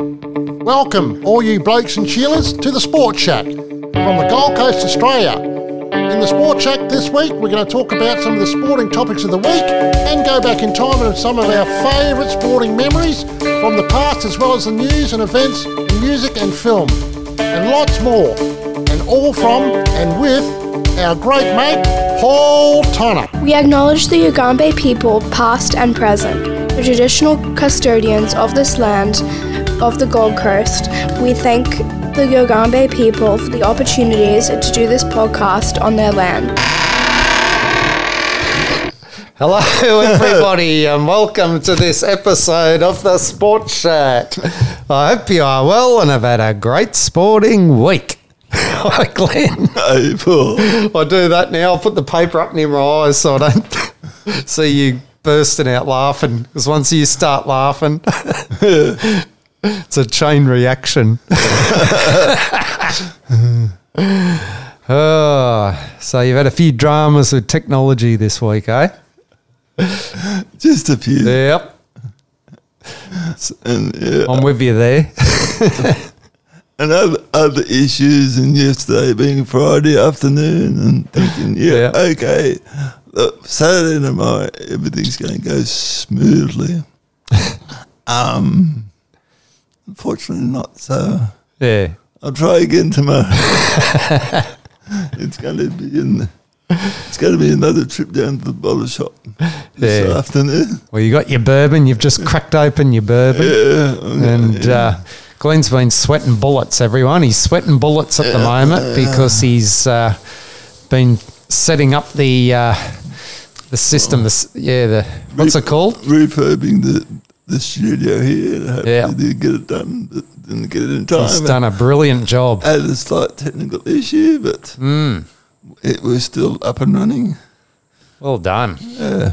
Welcome, all you blokes and cheerleaders, to the Sport Shack from the Gold Coast, Australia. In the Sport Shack this week, we're going to talk about some of the sporting topics of the week and go back in time and some of our favourite sporting memories from the past, as well as the news and events, music and film, and lots more. And all from and with our great mate, Paul Tonner. We acknowledge the Yugambeh people, past and present, the traditional custodians of this land of the Gold Coast. We thank the Yugambeh people for the opportunities to do this podcast on their land. Hello, everybody, and welcome to this episode of the Sport Shack. I hope you are well and have had a great sporting week. Hi, Glenn. Hey, Paul. I do that now. I'll put the paper up near my eyes so I don't see you bursting out laughing. Because once you start laughing, it's a chain reaction. oh, so you've had a few dramas with technology this week, eh? Just a few. Yep. And, yeah, I'm with you there. and other, other issues, and yesterday being Friday afternoon, and thinking, yeah, Yeah. okay, look, Saturday night, everything's going to go smoothly. um, unfortunately, not so. Yeah. I'll try again tomorrow. it's going to be in. It's going to be another trip down to the bottle shop this Yeah. afternoon. Well, you got your bourbon. You've just cracked open your bourbon. Yeah, And uh, Glenn's been sweating bullets, everyone. He's sweating bullets at the moment because he's uh, been setting up the uh, the system. The, yeah, the what's it called? refurbing the the studio here. Hopefully Yeah. they get it done, didn't get it in time. He's done a brilliant job. Had a slight technical issue, but Mm, it was still up and running. well done. Yeah.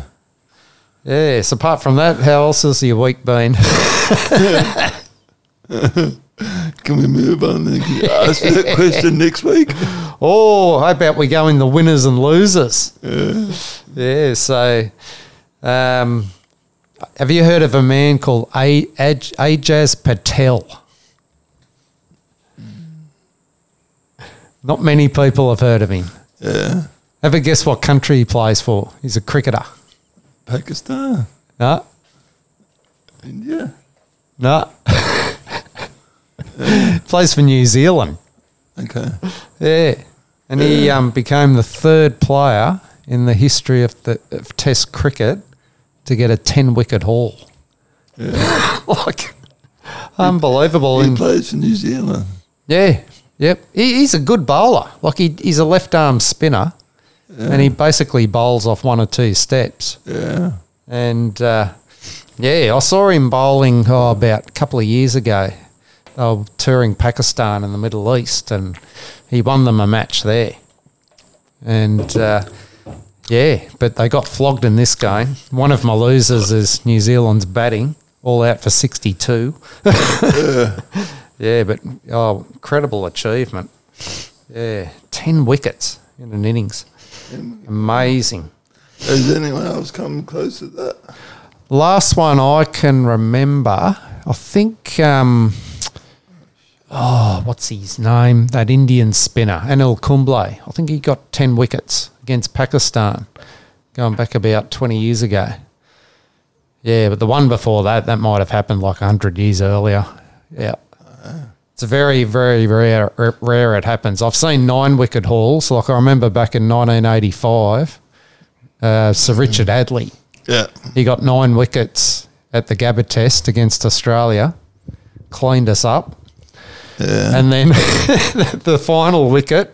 Yes. Apart from that, how else has your week been? Can we move on and can you ask me that question next week? Oh, how about we go in the winners and losers? Yeah. Yeah, so um, have you heard of a man called a- Aj- Ajaz Patel? Not many people have heard of him. yeah. Have a guess what country he plays for? He's a cricketer. Pakistan, No, India. no. plays for New Zealand. Okay. Yeah. And he um, became the third player in the history of, the, of Test cricket to get a 10 wicket haul. like, unbelievable. He And plays for New Zealand. yeah, yep. He, he's a good bowler. Like, he, he's a left arm spinner and he basically bowls off one or two steps. Yeah. And uh, yeah, I saw him bowling oh, about a couple of years ago. They were touring Pakistan in the Middle East, and he won them a match there. And uh, yeah, but they got flogged in this game. One of my losers is New Zealand's batting, all out for 62. yeah, but oh, incredible achievement. Yeah, 10 wickets in an innings. Amazing. Has anyone else come close to that? Last one I can remember, I think, um, oh, what's his name? That Indian spinner, Anil Kumble. I think he got 10 wickets against Pakistan going back about 20 years ago. Yeah, but the one before that, that might have happened like 100 years earlier. Yeah. It's very, very rare, rare it happens. I've seen nine wicket hauls. Like I remember back in 1985, uh, Sir Richard Hadlee. Yeah. He got nine wickets at the Gabba Test against Australia, cleaned us up, Yeah. and then the final wicket,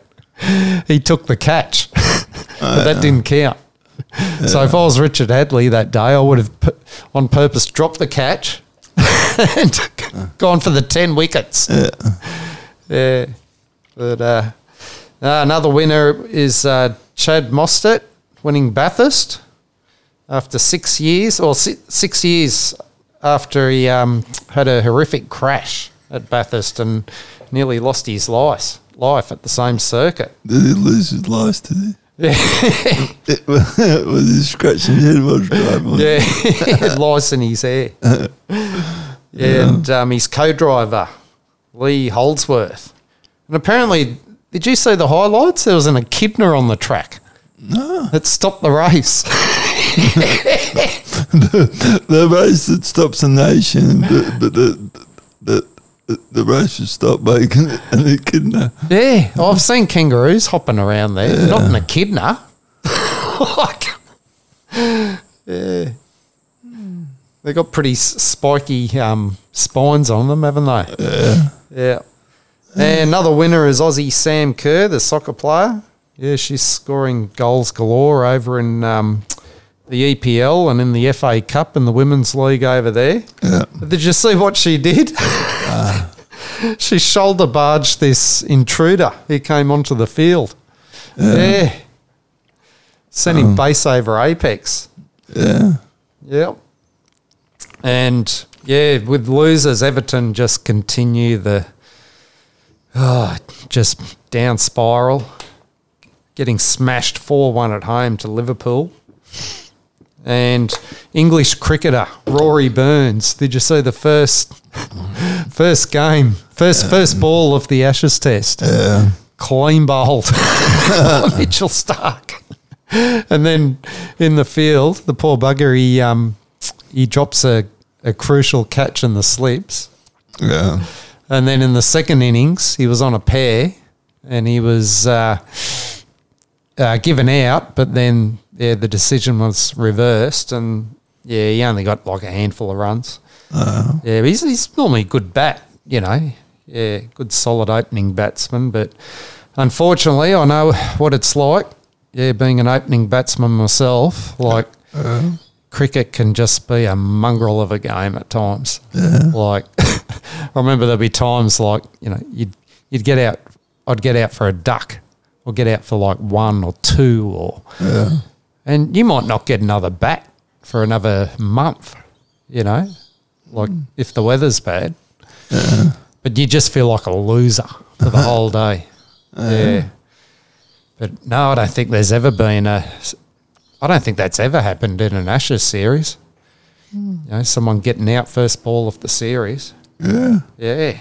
he took the catch, but that didn't count. So if I was Richard Hadlee that day, I would have on purpose dropped the catch and gone for the ten wickets. Yeah. Yeah, but uh, uh, another winner is uh, Chad Mostert winning Bathurst after six years, or si- six years after he um, had a horrific crash at Bathurst and nearly lost his life life at the same circuit. Did he lose his life today? It was, was he scratching his head while driving? Yeah, he had lice in his hair. and um, his co-driver Lee Holdsworth. And apparently, did you see the highlights? There was an echidna on the track. No. That stopped the race. the race that stops a nation, but, but the, the, the, the race should stop making an echidna. yeah, I've seen kangaroos hopping around there. Not an echidna. like, yeah. They got pretty spiky um, spines on them, haven't they? Yeah. Yeah. And another winner is Aussie Sam Kerr, the soccer player. Yeah, she's scoring goals galore over in um, the EPL and in the FA Cup and the Women's League over there. Yeah. Did you see what she did? she shoulder barged this intruder who came onto the field. Yeah. Sent him oh. base over apex. Yeah. Yep. And yeah, with losers, Everton just continue the oh, just down spiral, getting smashed 4 1 at home to Liverpool. And English cricketer Rory Burns. Did you see the first first game, first first ball of the Ashes Test? Yeah. clean bowled Mitchell Starc. And then in the field, the poor bugger, he um, he drops a, a crucial catch in the slips. Yeah. And then in the second innings, he was on a pair and he was uh, uh, given out, but then yeah, the decision was reversed and yeah, he only got like a handful of runs. Uh, Yeah, but he's, he's normally a good bat, you know. Yeah, good solid opening batsman. But unfortunately, I know what it's like. Yeah, being an opening batsman myself, like cricket can just be a mongrel of a game at times. Like, I remember there'd be times like, you know, you'd, you'd get out, I'd get out for a duck or get out for like one or two or, and you might not get another bat for another month, you know, like hmm. if the weather's bad. But you just feel like a loser for the whole day. Oh, yeah. But no, I don't think there's ever been a. I don't think that's ever happened in an Ashes series. Hmm. You know, someone getting out first ball of the series. yeah. Yeah.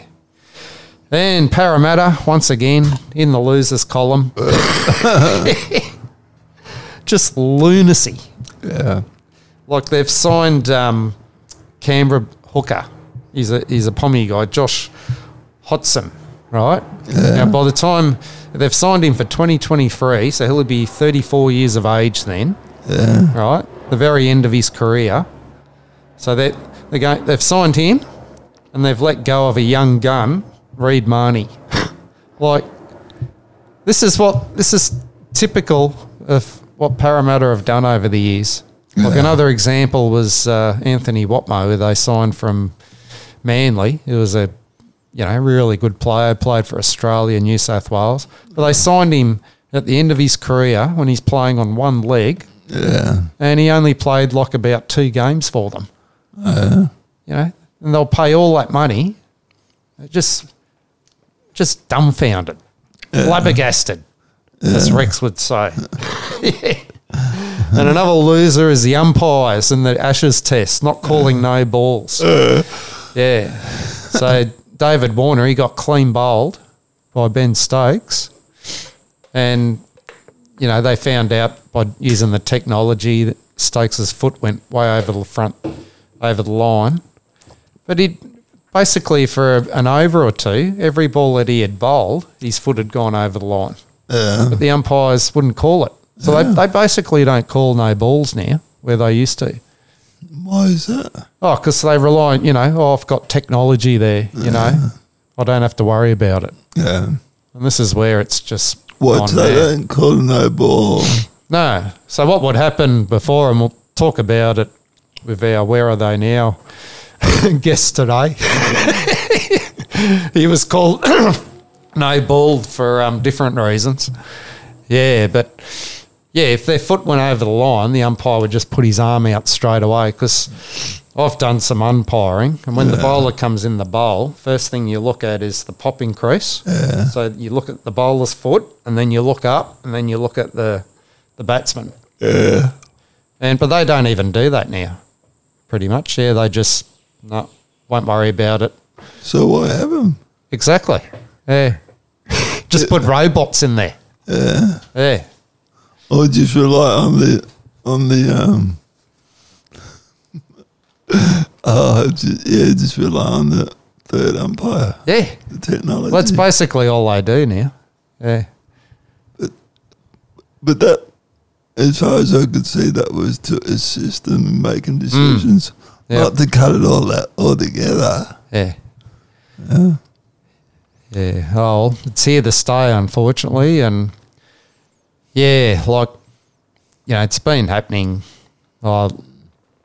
And Parramatta, once again, in the losers column. Just lunacy. Yeah. Like they've signed um, Canberra hooker. He's a he's a pommy guy, Josh Hodgson, right? Now by the time they've signed him for 2023, so he'll be 34 years of age then, Yeah. right? The very end of his career. So they they go, they've signed him, and they've let go of a young gun, Reed Mahoney. like this is what this is typical of what Parramatta have done over the years. Like another example was uh, Anthony Watmough, who they signed from Manly. He was a you know really good player, played for Australia, New South Wales. But they signed him at the end of his career when he's playing on one leg, Yeah. and he only played like about two games for them. You know, and they'll pay all that money, just just dumbfounded, flabbergasted, as Rex would say. And another loser is the umpires in the Ashes test, not calling no balls. Uh. Yeah. So David Warner, he got clean bowled by Ben Stokes. And, you know, they found out by using the technology that Stokes's foot went way over the front, over the line. But he basically, for an over or two, every ball that he had bowled, his foot had gone over the line Yeah. but the umpires wouldn't call it. So they, they basically don't call no balls now where they used to. Why is that? Oh, because they rely, on, you know, oh, I've got technology there, you know, I don't have to worry about it. Yeah. And this is where it's just What they don't call no ball. No. So what would happen before, and we'll talk about it with our Where Are They Now guest today. he was called no ball for um, different reasons. Yeah, but yeah, if their foot went over the line, the umpire would just put his arm out straight away because I've done some umpiring, and when the bowler comes in the bowl, first thing you look at is the popping crease. So you look at the bowler's foot, and then you look up, and then you look at the the batsman. Yeah. And but they don't even do that now. Pretty much, yeah. They just no won't worry about it. So why have them? Exactly. Yeah. just put robots in there. Yeah. Yeah. Or just rely on the on the um. Oh, just, yeah, just rely on the third umpire, Yeah. the technology. Well, that's basically all they do now. Yeah. But but that, as far as I could see, that was to assist them in making decisions, Mm. Yeah. not to cut it all out all together. Yeah. Yeah. Oh, it's here to stay, unfortunately. And yeah, like, you know, it's been happening. Oh,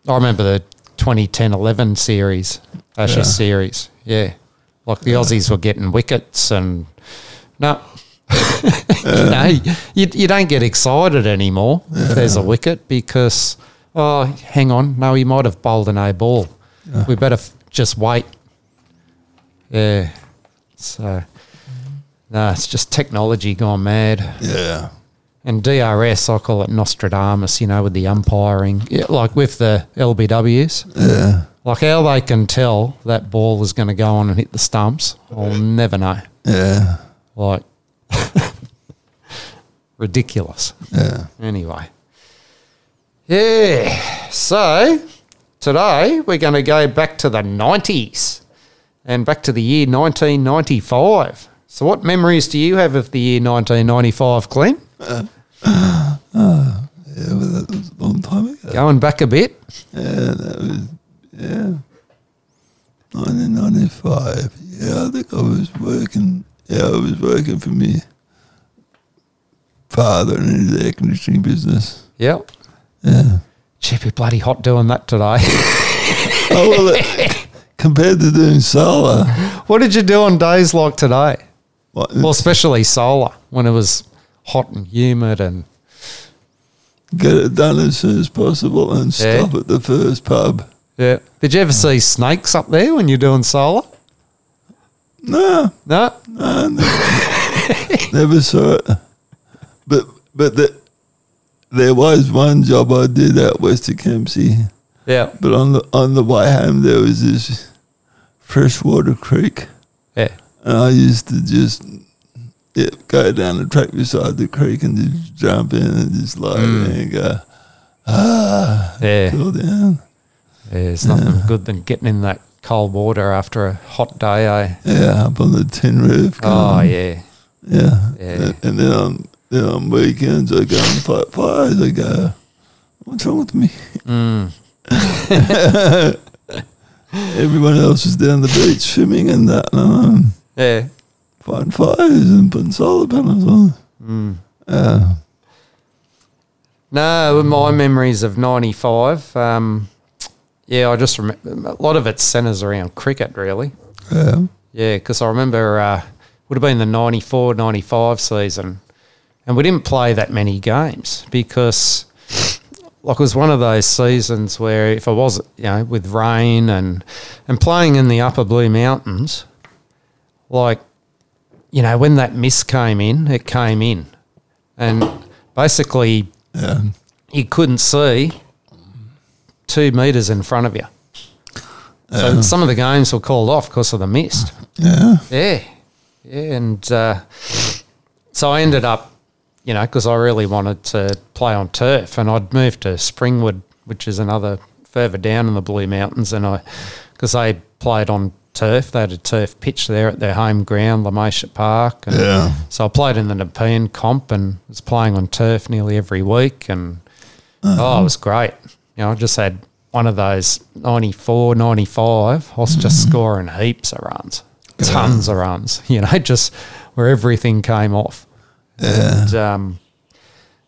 I remember the 2010 11 series, Ashes Yeah. series. Yeah. Like the Aussies were getting wickets and no. you, know, you, you don't get excited anymore if there's a wicket because, oh, hang on. No, he might have bowled an A ball. We better f- just wait. Yeah. So, no, it's just technology gone mad. Yeah, And DRS, I call it Nostradamus, you know, with the umpiring, yeah, like with the LBWs. yeah, Like how they can tell that ball is going to go on and hit the stumps, I'll never know. yeah, Like, ridiculous. yeah. Anyway. Yeah. So today we're going to go back to the 90s and back to the year 1995. So, what memories do you have of the year 1995, Glenn? Yeah, well, that was a long time ago. Going back a bit. Yeah, that was yeah. 1995. Yeah, I think I was working. Yeah, I was working for me father in his air conditioning business. Yep. Yeah. Gee, be bloody hot doing that today. Oh well, it, compared to doing solar, what did you do on days like today? what, Well, especially solar when it was hot and humid and get it done as soon as possible and Yeah. stop at the first pub. yeah. Did you ever see snakes up there when you're doing solar? No, No. no, never, never saw it. But but the, there was one job I did at west of Kempsey. Yeah. But on the on the way home, there was this freshwater creek, Yeah. and I used to just yeah, go down the track beside the creek and just jump in and just lie there and go ah, Yeah. cool down. There's nothing good than getting in that cold water after a hot day, eh? Yeah, up on the tin roof. Oh, going, yeah. yeah. Yeah. And, and then on then on weekends, I go and fight fires. I go, what's wrong with me? Mm. Everyone else is down the beach swimming and that, and I'm Yeah. fighting fires and putting solar panels on. Mm. Uh, No, my memories of 95, um, yeah, I just remember a lot of it centres around cricket, really. yeah. Yeah, because I remember uh, would have been the 94 95 season, and we didn't play that many games because, like, it was one of those seasons where if I was, you know, with rain and, and playing in the upper Blue Mountains, like, you know, when that mist came in, it came in. And basically, Yeah. you couldn't see two metres in front of you. So some of the games were called off because of the mist. Yeah. Yeah, yeah, and uh, so I ended up, you know, because I really wanted to play on turf, and I'd moved to Springwood, which is another further down in the Blue Mountains, and I, because they played on turf, they had a turf pitch there at their home ground, Lamesha Park, and Yeah. so I played in the Nepean comp and was playing on turf nearly every week, and oh, it uh-huh. was great. You know, I just had one of those 94, 95. I was just mm-hmm. scoring heaps of runs, tons of runs, you know, just where everything came off. Yeah. And, um,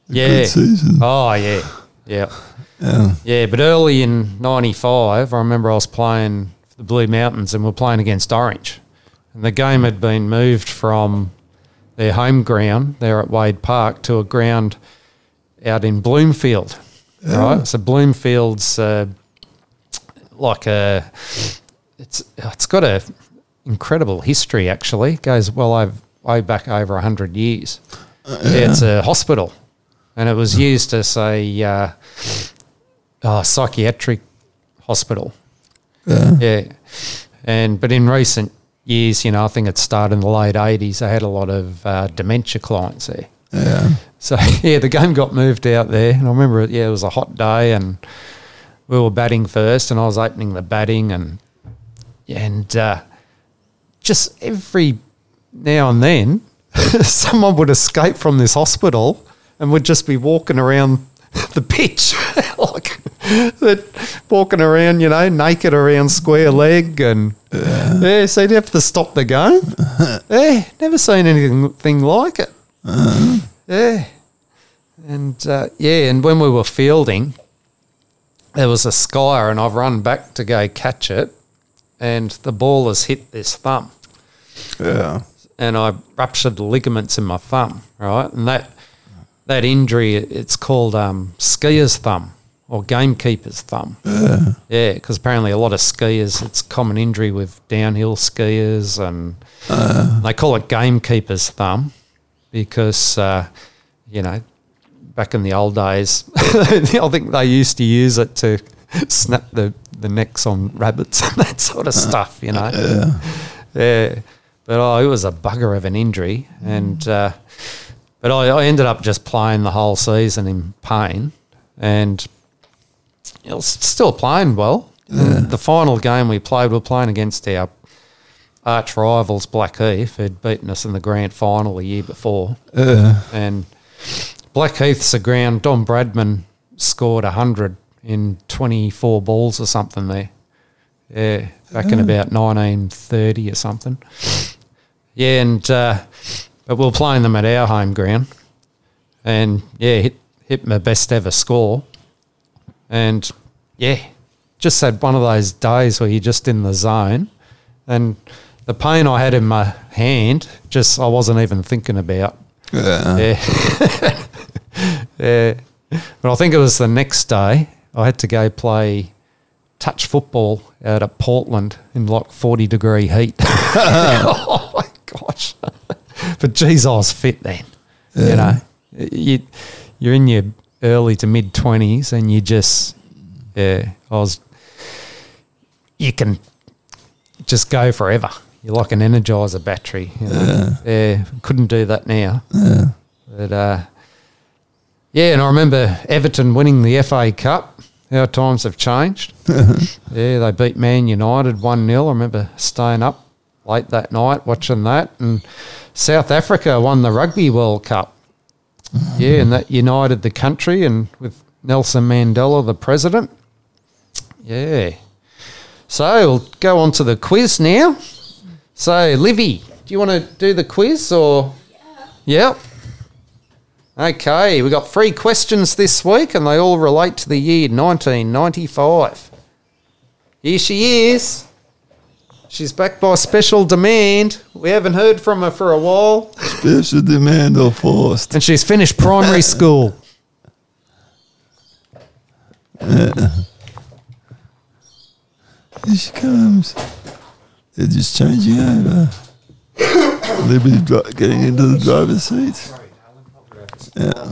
yeah. Good season. Oh, yeah. Yeah. Yeah. Yeah, but early in '95, I remember I was playing for the Blue Mountains, and we are playing against Orange, and the game had been moved from their home ground there at Wade Park to a ground out in Bloomfield. Right, so Bloomfield's uh, like a it's it's got a incredible history. Actually, it goes well over way back over hundred years. Yeah, it's a hospital, and it was used as a uh, uh, psychiatric hospital. Yeah. Yeah, And but in recent years, you know, I think it started in the late eighties. I had a lot of uh, dementia clients there. Yeah. So yeah, the game got moved out there, and I remember it. Yeah, it was a hot day, and we were batting first, and I was opening the batting, and and uh, just every now and then, someone would escape from this hospital and would just be walking around the pitch, like that, walking around, you know, naked around square leg, and yeah, so you'd have to stop the game. yeah, never seen anything like it. Yeah. And uh, yeah, and when we were fielding, there was a skyer, and I've run back to go catch it, and the ball has hit this thumb, Yeah. And I ruptured the ligaments in my thumb, right? And that that injury, it's called um, skier's thumb or gamekeeper's thumb. Yeah, because apparently a lot of skiers, it's a common injury with downhill skiers, and they call it gamekeeper's thumb because uh, you know back in the old days, I think they used to use it to snap the, the necks on rabbits and that sort of stuff, you know. Yeah. But oh, it was a bugger of an injury, and uh, but I, I ended up just playing the whole season in pain, and it was still playing well. The final game we played, we were playing against our arch rivals Blackheath, who'd beaten us in the grand final the year before. Yeah. And Blackheath's a ground. Don Bradman scored 100 in 24 balls or something there. Yeah, back in about 1930 or something. Yeah, and uh, but we're playing them at our home ground, and yeah, hit hit my best ever score, and yeah, just had one of those days where you're just in the zone, and the pain I had in my hand, just I wasn't even thinking about. Yeah. Yeah. yeah. But I think it was the next day I had to go play touch football out at Portland in like 40 degree heat. oh gosh. But geez, I was fit then. You know, you, you're in your early to mid 20s and you just, yeah, I was, you can just go forever. You're like an energizer battery. You know? yeah. Couldn't do that now. But uh, yeah, and I remember Everton winning the FA Cup. How times have changed. yeah, they beat Man United 1 0. I remember staying up late that night watching that. And South Africa won the Rugby World Cup. Yeah, and that united the country and with Nelson Mandela, the president. Yeah. So we'll go on to the quiz now. So, Livy, do you want to do the quiz or? Yeah. Yep. Okay, We've got three questions this week, and they all relate to the year 1995. Here she is. She's back by special demand. We haven't heard from her for a while, Special demand or forced. and she's finished primary school. Here she comes. They're just changing over. Libby dri- getting into the driver's seat. Yeah.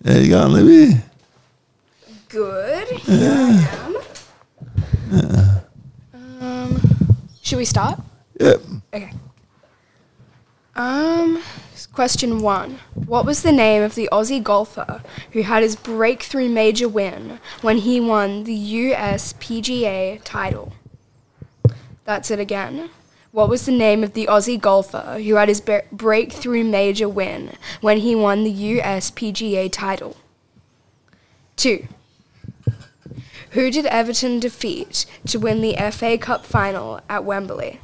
There you go, Libby. Good. Here I am. Um, should we start? Yep. Okay. Um, question one. What was the name of the Aussie golfer who had his breakthrough major win when he won the US PGA title? That's it again. What was the name of the Aussie golfer who had his bre- breakthrough major win when he won the US PGA title? Two. Who did Everton defeat to win the FA Cup final at Wembley?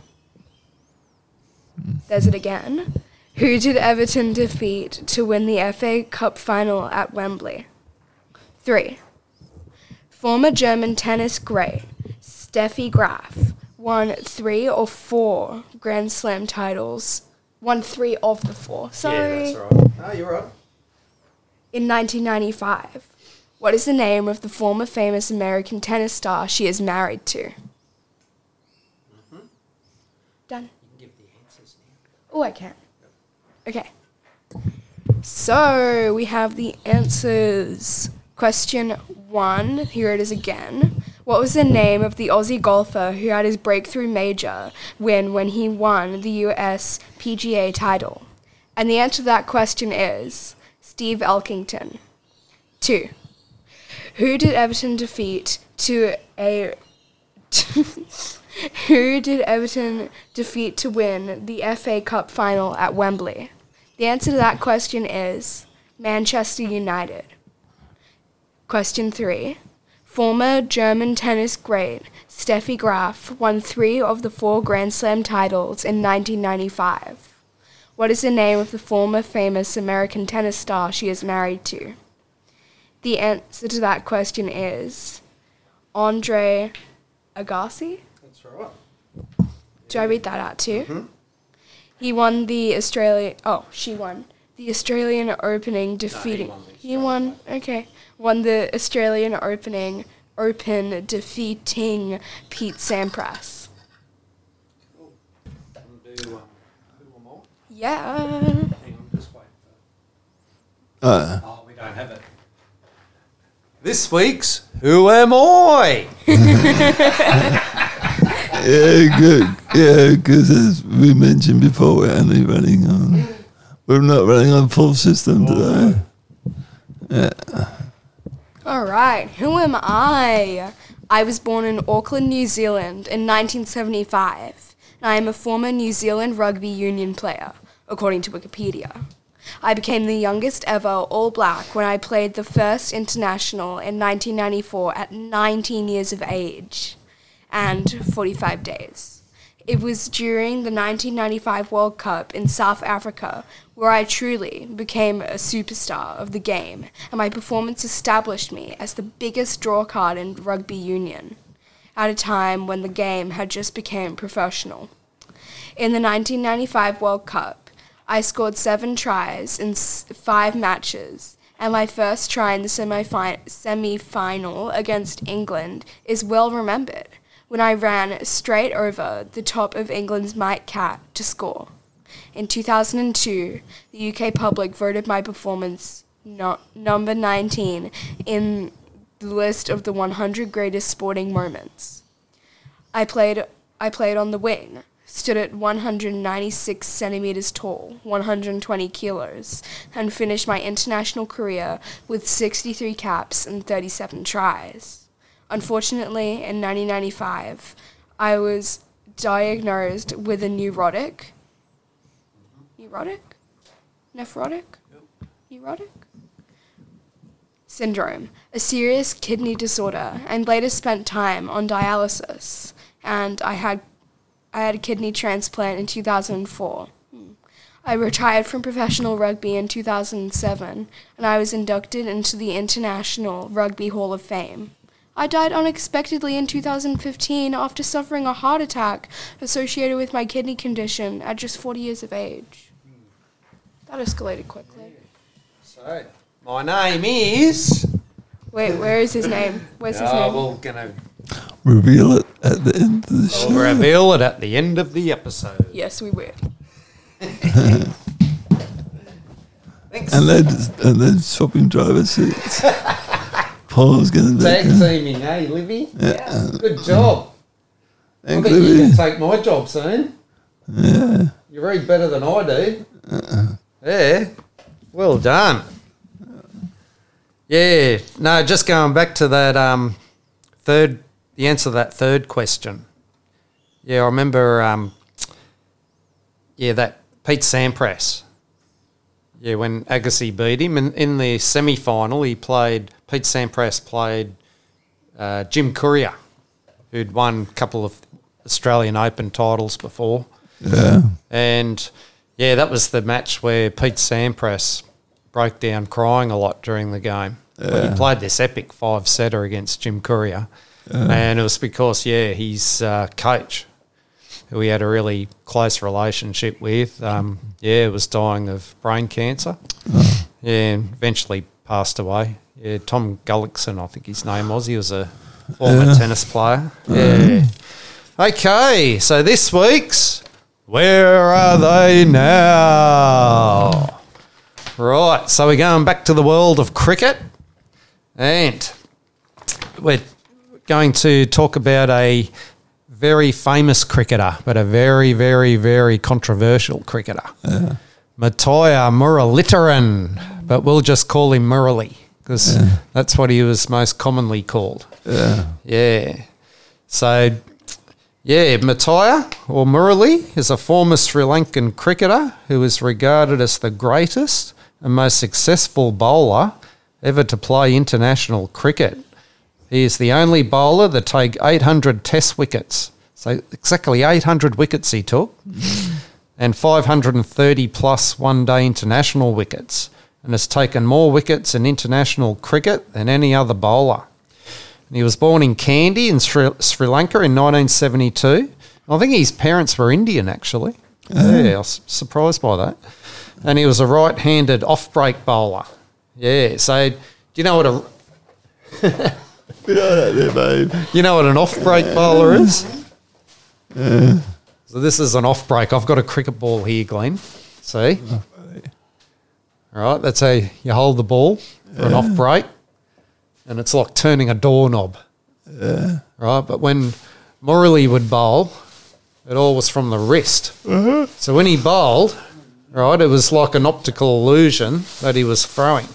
There's it again. Who did Everton defeat to win the FA Cup final at Wembley? 3. Former German tennis great Steffi Graf won three or four Grand Slam titles. Won three of the four. Sorry. Yeah, that's right. No, you're right. In 1995. What is the name of the former famous American tennis star she is married to? Done. Oh, I can. Okay. So we have the answers. Question one, here it is again. What was the name of the Aussie golfer who had his breakthrough major win when he won the US PGA title? And the answer to that question is Steve Elkington. Two. Who did Everton defeat to a Who did Everton defeat to win the FA Cup final at Wembley? The answer to that question is Manchester United. Question 3. Former German tennis great Steffi Graf won three of the four Grand Slam titles in 1995. What is the name of the former famous American tennis star she is married to? The answer to that question is Andre Agassi. That's right. Do I read that out too? He won the Australian. Oh, she won the Australian Opening, defeating. won he won. Okay, won the Australian Opening Open, defeating Pete Sampras. Yeah. Hang on, just wait for. Uh, Oh, we don't have it. This week's Who Am I? yeah, good. Yeah, because as we mentioned before, we're only running on. We're not running on full system today. Yeah. All right. Who am I? I was born in Auckland, New Zealand in 1975, and I am a former New Zealand rugby union player, according to Wikipedia. I became the youngest ever All Black when I played the first international in 1994 at 19 years of age and 45 days. It was during the 1995 World Cup in South Africa where I truly became a superstar of the game, and my performance established me as the biggest draw card in rugby union at a time when the game had just become professional. In the 1995 World Cup, I scored seven tries in five matches, and my first try in the semi final against England is well remembered when I ran straight over the top of England's Mike Catt to score. In 2002, the UK public voted my performance no- number 19 in the list of the 100 greatest sporting moments. I played I played on the wing, stood at 196 centimeters tall, 120 kilos, and finished my international career with 63 caps and 37 tries. Unfortunately, in 1995, I was diagnosed with a neurotic neurotic nephrotic neurotic syndrome, a serious kidney disorder, and later spent time on dialysis. And I had I had a kidney transplant in 2004. Hmm. I retired from professional rugby in 2007, and I was inducted into the International Rugby Hall of Fame. I died unexpectedly in 2015 after suffering a heart attack associated with my kidney condition at just 40 years of age. That escalated quickly. So, my name is. Wait, where is his name? Where's his name? we're to Reveal it at the end of the show. reveal it at the end of the episode. Yes, we will. Thanks. And then, and then swapping driver seats. Paul's going to Tag be. teaming, eh, Livy? Yeah. Good job. I Thank think you you. can take my job soon. Yeah. You read better than I do. Yeah. Well done. Yeah. No, just going back to that um, third, the answer to that third question. Yeah, I remember. Um, yeah, that Pete Sampras. Yeah, when Agassi beat him in, in the semi final, he played. Pete Sampras played uh, Jim Courier, who'd won a couple of Australian Open titles before. Yeah. And yeah, that was the match where Pete Sampras broke down crying a lot during the game. But he played this epic five setter against Jim Courier. And it was because, yeah, his uh, coach, who he had a really close relationship with, um, yeah, was dying of brain cancer. Yeah, and eventually passed away. Yeah, Tom Gullikson, I think his name was. He was a former tennis player. Yeah. Okay, so this week's Where Are They Now? Right, so we're going back to the world of cricket. And we're going to talk about a very famous cricketer, but a very, very, very controversial cricketer. Uh-huh. Muttiah Muralitharan, but we'll just call him Murali because that's what he was most commonly called. Yeah. Yeah. So, yeah, Muttiah or Murali is a former Sri Lankan cricketer who is regarded as the greatest and most successful bowler ever to play international cricket. He is the only bowler that take 800 test wickets. So exactly 800 wickets he took and 530 plus one day international wickets and has taken more wickets in international cricket than any other bowler. And he was born in Kandy in Sri, Sri Lanka in 1972. I think his parents were Indian, actually. Oh. Yeah, I was surprised by that. And he was a right handed off break bowler. Yeah, so do you know what a On that there, babe. you know what an off break bowler is? So this is an off break. I've got a cricket ball here, Glenn. See? Oh, all right, that's how you hold the ball for an off break. And it's like turning a doorknob. Yeah. Right, but when Murali would bowl, it all was from the wrist. Uh-huh. So when he bowled, right, it was like an optical illusion that he was throwing.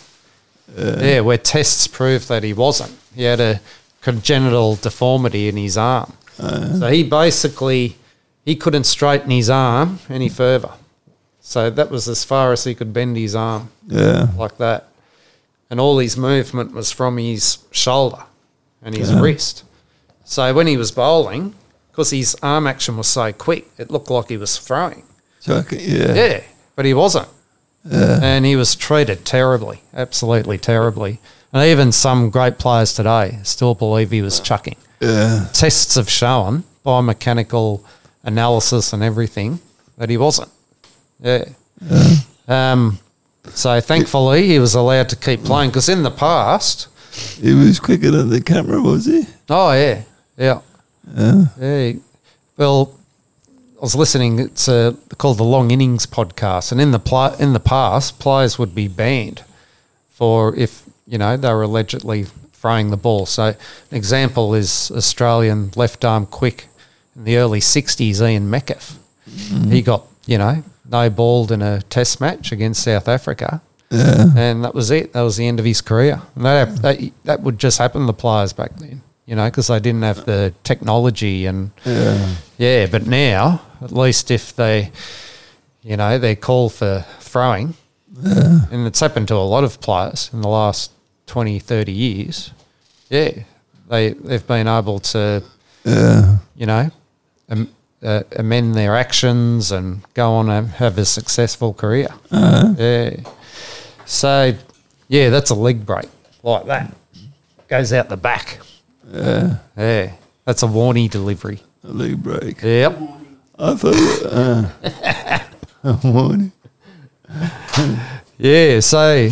Yeah, where tests proved that he wasn't. He had a congenital deformity in his arm. Uh-huh. So he basically he couldn't straighten his arm any further. So that was as far as he could bend his arm Yeah. like that. And all his movement was from his shoulder and his uh-huh. wrist. So when he was bowling, because his arm action was so quick, it looked like he was throwing. It, yeah. Yeah, but he wasn't. And he was treated terribly, absolutely terribly. And even some great players today still believe he was chucking. Yeah. Tests have shown, biomechanical analysis and everything, that he wasn't. Yeah. Um, so thankfully, he was allowed to keep playing because in the past, He was quicker than the camera, was he? Oh yeah, yeah, Yeah. yeah. Well, I was listening. It's uh called the Long Innings podcast, and in the pl- in the past, players would be banned for if you know they were allegedly throwing the ball. So an example is Australian left arm quick in the early '60s, Ian Meckiff. Mm. He got you know no balled in a Test match against South Africa. Yeah. and that was it. That was the end of his career. And that that, that would just happen to the players back then, you know, because they didn't have the technology and Yeah. yeah. But now, at least if they, you know, they call for throwing, and it's happened to a lot of players in the last 20, 30 years. Yeah, they they've been able to, Yeah. you know, uh, amend their actions and go on and have a successful career. Yeah. So, yeah, that's a leg break like that. Goes out the back. Yeah. Yeah. That's a warning delivery. A leg break. Yep. I thought, uh, morning. Yeah. So,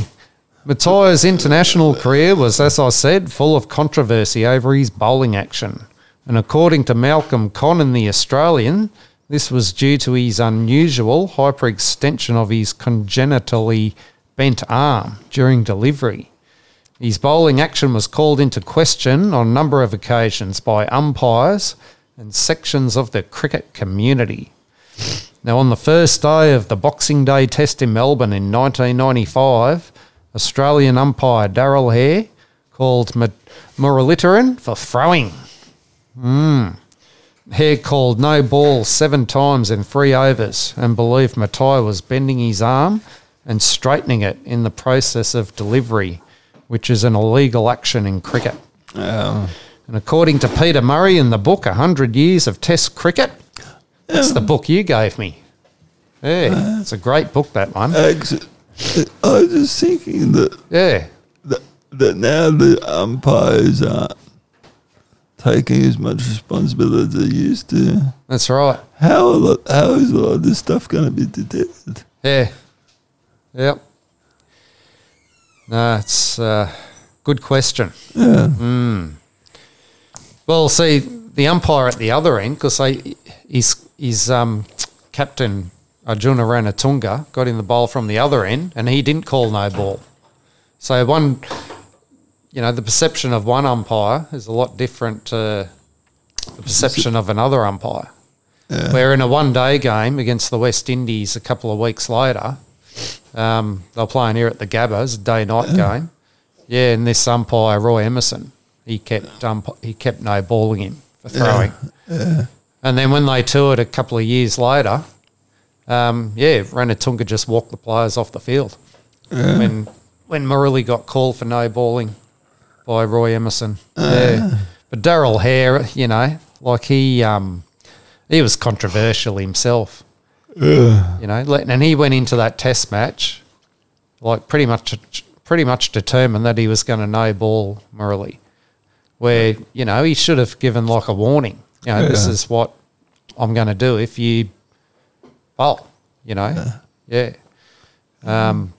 Muttiah's international career was, as I said, full of controversy over his bowling action. And according to Malcolm Conn in The Australian, this was due to his unusual hyperextension of his congenitally bent arm during delivery. His bowling action was called into question on a number of occasions by umpires and sections of the cricket community. Now, on the first day of the Boxing Day Test in Melbourne in 1995, Australian umpire Darrell Hair called Muralitharan for throwing. Mm. Hair called no ball seven times in three overs and believed Muttiah was bending his arm and straightening it in the process of delivery, which is an illegal action in cricket. And according to Peter Murray in the book, 100 Years of Test Cricket, that's the book you gave me. Yeah, it's a great book, that one. actually, I was just thinking that, Yeah, that, that now the umpires aren't taking as much responsibility as they used to. that's right. How, a lot, how is a lot of this stuff going to be detected? Yeah. Yep. No, it's a good question. Yeah. Well, see, the umpire at the other end, because his, his um, captain, Arjuna Ranatunga, got in the bowl from the other end and he didn't call no ball. So one you know, the perception of one umpire is a lot different to the perception of another umpire. Where in a one day game against the West Indies a couple of weeks later, um, they're playing here at the Gabbas, a day night game. Yeah, and this umpire, Ross Emerson, he kept ump- he kept no balling him for throwing. And then when they toured a couple of years later, um, yeah, Ranatunga just walked the players off the field. When when Murali got called for no balling by Ross Emerson. yeah. But Darrell Hair, you know, like he um, he was controversial himself. You know, and he went into that test match like pretty much pretty much determined that he was going to no ball Murali. Where, you know, he should have given like a warning. You know, this is what I'm going to do if you bowl, you know. Yeah. Um,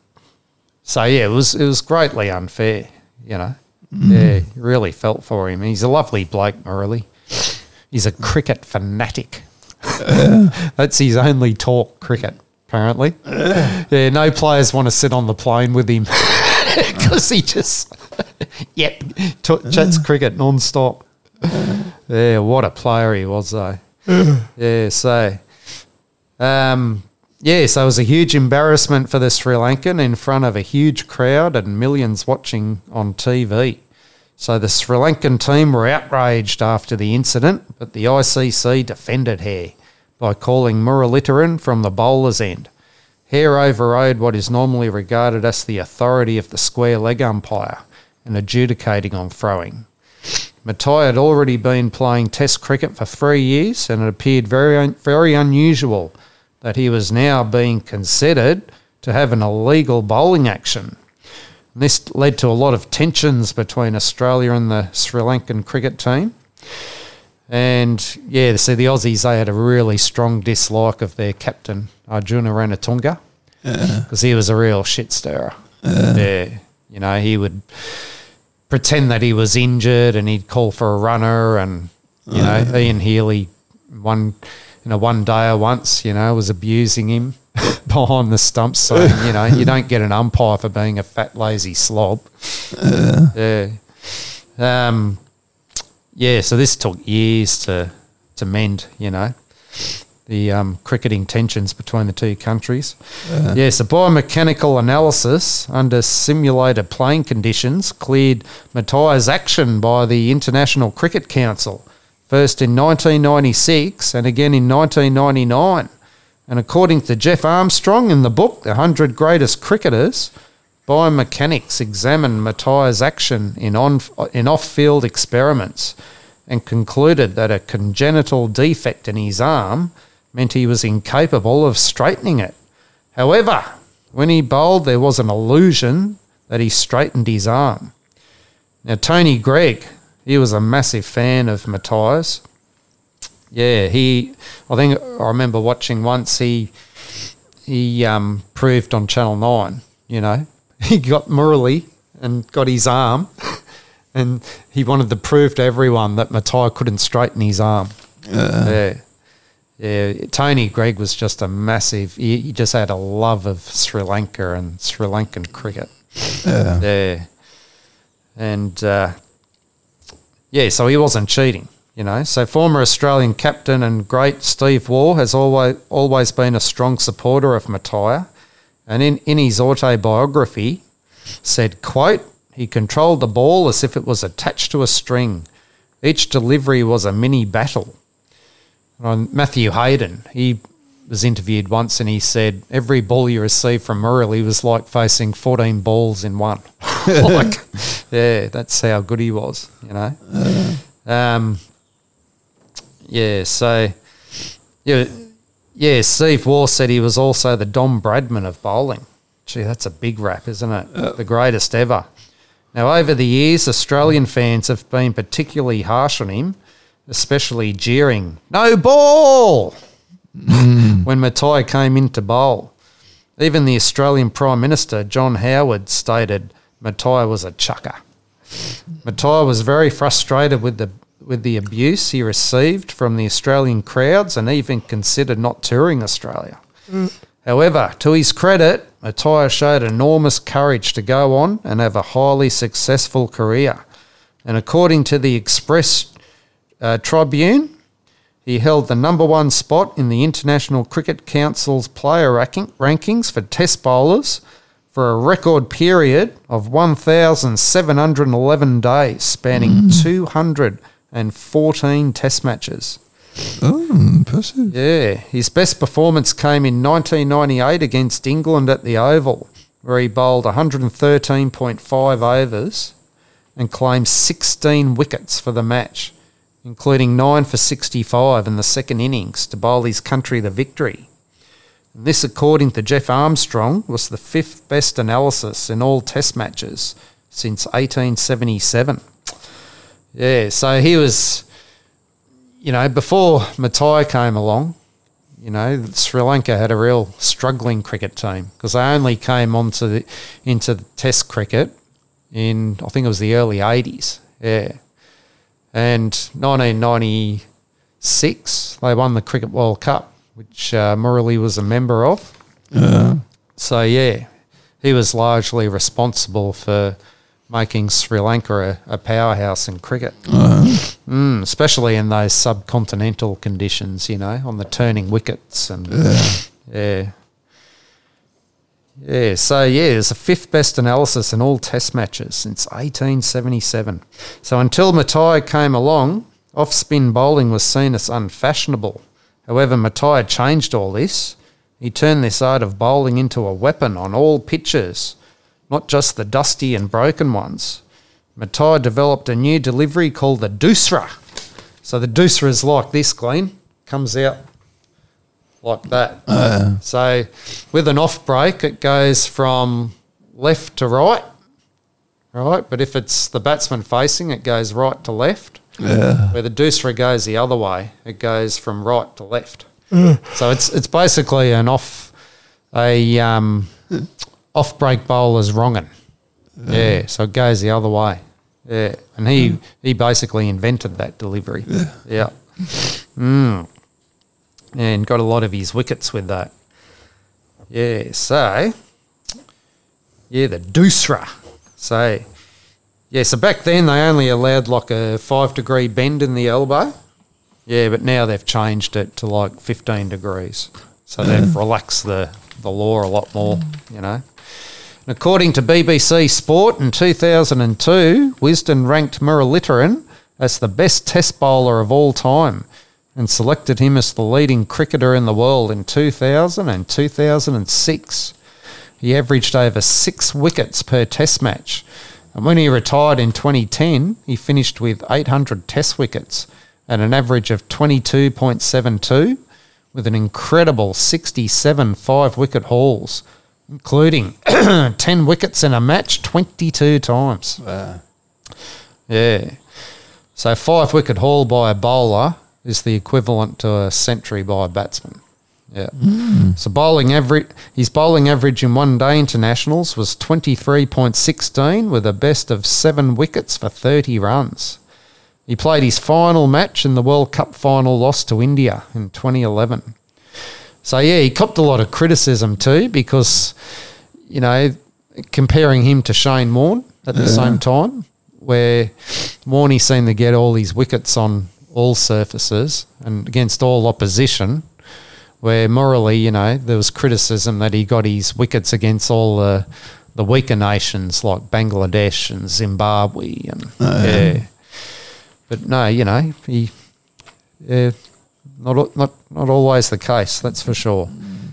so yeah, it was it was greatly unfair, you know. Yeah, really felt for him. He's a lovely bloke, Murali. He's a cricket fanatic. That's his only talk, cricket, apparently. Yeah, no players want to sit on the plane with him because he just, yep, t- chats cricket non-stop. Yeah, what a player he was, though. Yeah, so, um, yeah, so it was a huge embarrassment for the Sri Lankan in front of a huge crowd and millions watching on TV. So the Sri Lankan team were outraged after the incident, but the ICC defended Hair by calling Muralitharan from the bowler's end. Hair overrode what is normally regarded as the authority of the square leg umpire in adjudicating on throwing. Muttiah had already been playing Test cricket for three years, and it appeared very, very unusual that he was now being considered to have an illegal bowling action. And this led to a lot of tensions between Australia and the Sri Lankan cricket team. And yeah, see, the Aussies, they had a really strong dislike of their captain, Arjuna Ranatunga, because he was a real shit stirrer. Yeah. You know, he would pretend that he was injured and he'd call for a runner. And, you know, Ian Healy, one in a one dayer once, you know, was abusing him behind the stumps, saying, you know, you don't get an umpire for being a fat, lazy slob. Yeah. Um, yeah, so this took years to to mend, you know, the um, cricketing tensions between the two countries. Yeah, so biomechanical analysis under simulated playing conditions cleared Muttiah's action by the International Cricket Council, first in 1996 and again in 1999. And according to Jeff Armstrong in the book, The 100 Greatest Cricketers, biomechanics examined Muttiah's action in, on, in off field experiments and concluded that a congenital defect in his arm meant he was incapable of straightening it. However, when he bowled, there was an illusion that he straightened his arm. Now, Tony Greig, he was a massive fan of Muttiah's. Yeah, he. I think I remember watching once. He he um, proved on Channel Nine. You know, he got Murali and got his arm, and he wanted to prove to everyone that Muttiah couldn't straighten his arm. yeah, yeah. Tony Greig was just a massive. He, he just had a love of Sri Lanka and Sri Lankan cricket. Yeah. Yeah. And uh, yeah, so he wasn't cheating, you know. So former Australian captain and great Steve Waugh has always always been a strong supporter of Muttiah. And in, in his autobiography said, quote, he controlled the ball as if it was attached to a string. Each delivery was a mini battle. On Matthew Hayden, he was interviewed once and he said every ball you received from Murali was like facing 14 balls in one. like, yeah, that's how good he was, you know. Um, yeah, so, yeah, yeah, Steve Waugh said he was also the Don Bradman of bowling. Gee, that's a big rap, isn't it? The greatest ever. Now, over the years, Australian fans have been particularly harsh on him, especially jeering, no ball, when Muttiah came in to bowl. Even the Australian Prime Minister, John Howard, stated Muttiah was a chucker. Muttiah was very frustrated with the with the abuse he received from the Australian crowds and even considered not touring Australia. However, to his credit, Muttiah showed enormous courage to go on and have a highly successful career. And according to the Express uh, Tribune, he held the number one spot in the International Cricket Council's player ranking, rankings for test bowlers for a record period of 1,711 days, spanning mm. 214 test matches. Oh, impressive. Yeah, his best performance came in 1998 against England at the Oval, where he bowled 113.5 overs and claimed 16 wickets for the match, including 9 for 65 in the second innings to bowl his country the victory. And this, according to Jeff Armstrong, was the fifth best analysis in all Test matches since 1877. Yeah, so he was you know, before Muttiah came along, you know, Sri Lanka had a real struggling cricket team because they only came onto the into the Test cricket in I think it was the early eighties. Yeah, and 1996 they won the Cricket World Cup, which uh, Murali was a member of. So yeah, he was largely responsible for making Sri Lanka a, a powerhouse in cricket. Mm, especially in those subcontinental conditions, you know, on the turning wickets and yeah. yeah. So yeah, it's the fifth best analysis in all test matches since 1877. So until Muttiah came along, off spin bowling was seen as unfashionable. However, Muttiah changed all this. He turned this art of bowling into a weapon on all pitches, not just the dusty and broken ones. Muttiah developed a new delivery called the Doosra. So the Doosra is like this, Glenn, comes out like that. so with an off break, it goes from left to right, right? But if it's the batsman facing, it goes right to left. Yeah. Where the Doosra goes the other way, it goes from right to left. So it's it's basically an off a um, off break bowler's wrong'un. Yeah, so it goes the other way. Yeah, and he he basically invented that delivery. Yeah, Mm. And got a lot of his wickets with that. Yeah, so yeah, the Doosra. So yeah, so back then they only allowed like a five degree bend in the elbow. Yeah, but now they've changed it to like fifteen degrees. So they've mm. relaxed the, the law a lot more, you know. And according to BBC Sport in 2002, Wisden ranked Muralitharan as the best test bowler of all time and selected him as the leading cricketer in the world in 2000 and 2006. He averaged over six wickets per test match. And when he retired in 2010, he finished with 800 test wickets at an average of 22.72 with an incredible 67 five wicket hauls, including 10 wickets in a match 22 times. Wow. Yeah. So five wicket haul by a bowler is the equivalent to a century by a batsman. Yeah. Hmm. So bowling average, his bowling average in one day internationals was 23.16 with a best of seven wickets for 30 runs. He played his final match in the World Cup final loss to India in 2011. So yeah, he copped a lot of criticism too because, you know, comparing him to Shane Warne at the same time, where Warney seemed to get all his wickets on all surfaces and against all opposition. Where Murali, you know, there was criticism that he got his wickets against all the the weaker nations like Bangladesh and Zimbabwe and yeah. But no, you know, he yeah, not not not always the case, that's for sure.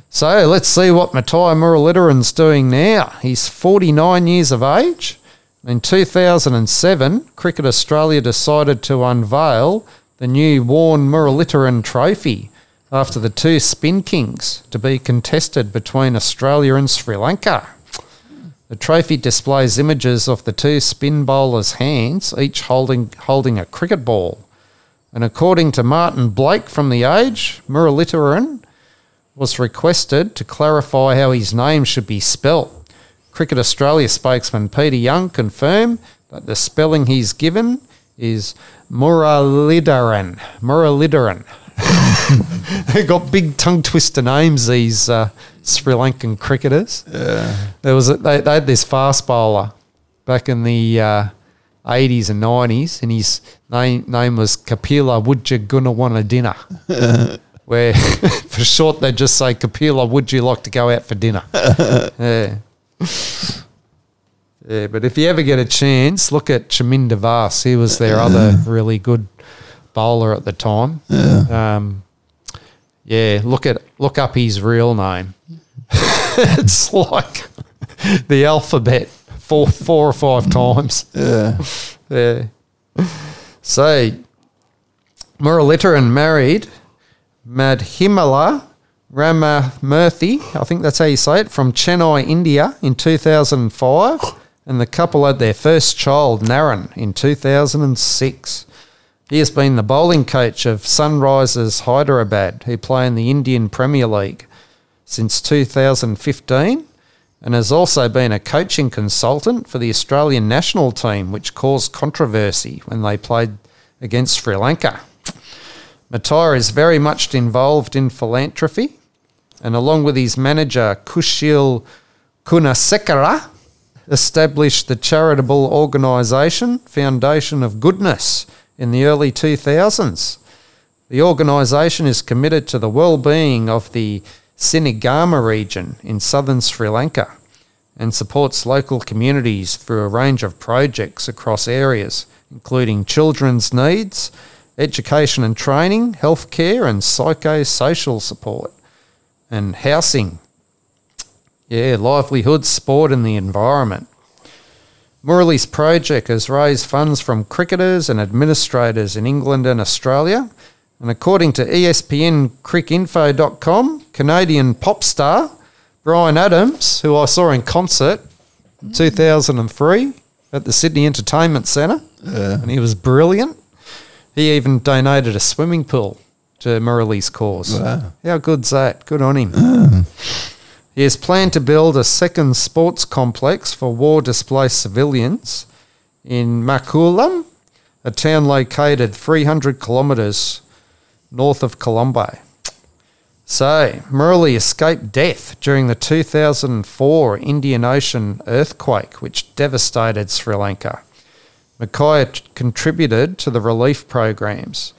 So let's see what Muttiah Muralitharan's doing now. He's 49 years of age. In 2007, Cricket Australia decided to unveil the new Warne Muralitharan Trophy after the two Spin Kings to be contested between Australia and Sri Lanka. The trophy displays images of the two spin bowlers' hands, each holding holding a cricket ball. And according to Martin Blake from The Age, Muralitharan was requested to clarify how his name should be spelt. Cricket Australia spokesman Peter Young confirmed that the spelling he's given is Muralidharan. Muralidharan. they got big tongue twister names. These uh, Sri Lankan cricketers. Yeah. There was a, they, they had this fast bowler back in the uh, 80s and 90s, and his name name was Kapila Would you gonna want a dinner? Where for short they just say Kapila Would you like to go out for dinner? yeah. Yeah, but if you ever get a chance, look at Chaminda Vas. He was their other really good bowler at the time. Yeah. Um, yeah, look at look up his real name. it's like the alphabet four four or five times. Yeah. Yeah. So Muralidharan married Madhimala Ramamurthy, I think that's how you say it, from Chennai, India in 2005. And the couple had their first child, Naren, in 2006. He has been the bowling coach of Sunrisers Hyderabad, who play in the Indian Premier League since 2015 and has also been a coaching consultant for the Australian national team, which caused controversy when they played against Sri Lanka. Muttiah is very much involved in philanthropy, and along with his manager Kushil Gunasekera, established the charitable organisation Foundation of Goodness in the early 2000s. The organisation is committed to the well-being of the Seenigama region in southern Sri Lanka and supports local communities through a range of projects across areas, including children's needs, education and training, healthcare, and psychosocial support, and housing. Yeah, livelihood, sport, and the environment. Murali's project has raised funds from cricketers and administrators in England and Australia. And according to E ESPN cricinfo.com, Canadian pop star Bryan Adams, who I saw in concert in 2003 at the Sydney Entertainment Centre, and he was brilliant. He even donated a swimming pool to Murali's cause. Wow. How good's that? Good on him. He has planned to build a second sports complex for war displaced civilians in Mankulam, a town located 300 kilometres north of Colombo. So, Murali escaped death during the 2004 Indian Ocean earthquake, which devastated Sri Lanka. Mackay contributed to the relief programs.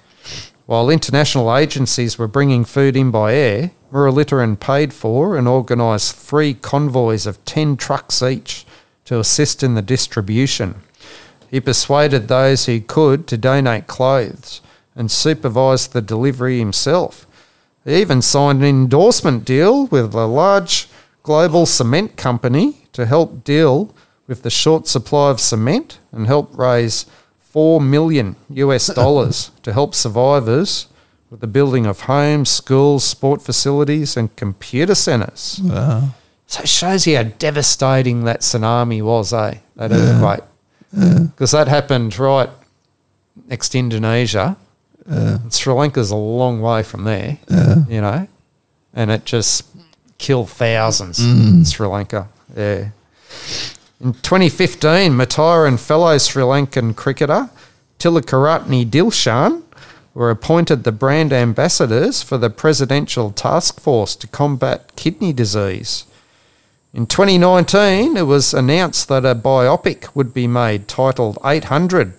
While international agencies were bringing food in by air, Muralidharan paid for and organised three convoys of 10 trucks each to assist in the distribution. He persuaded those who could to donate clothes and supervised the delivery himself. He even signed an endorsement deal with a large global cement company to help deal with the short supply of cement and help raise 4 million US dollars to help survivors with the building of homes, schools, sport facilities, and computer centres. Wow. So it shows you how devastating that tsunami was, eh? That earthquake. Because that happened right next to Indonesia. And Sri Lanka's a long way from there, you know, and it just killed thousands in Sri Lanka. Yeah. In 2015, Muttiah and fellow Sri Lankan cricketer Tilakaratne Dilshan were appointed the brand ambassadors for the Presidential Task Force to combat kidney disease. In 2019, it was announced that a biopic would be made titled 800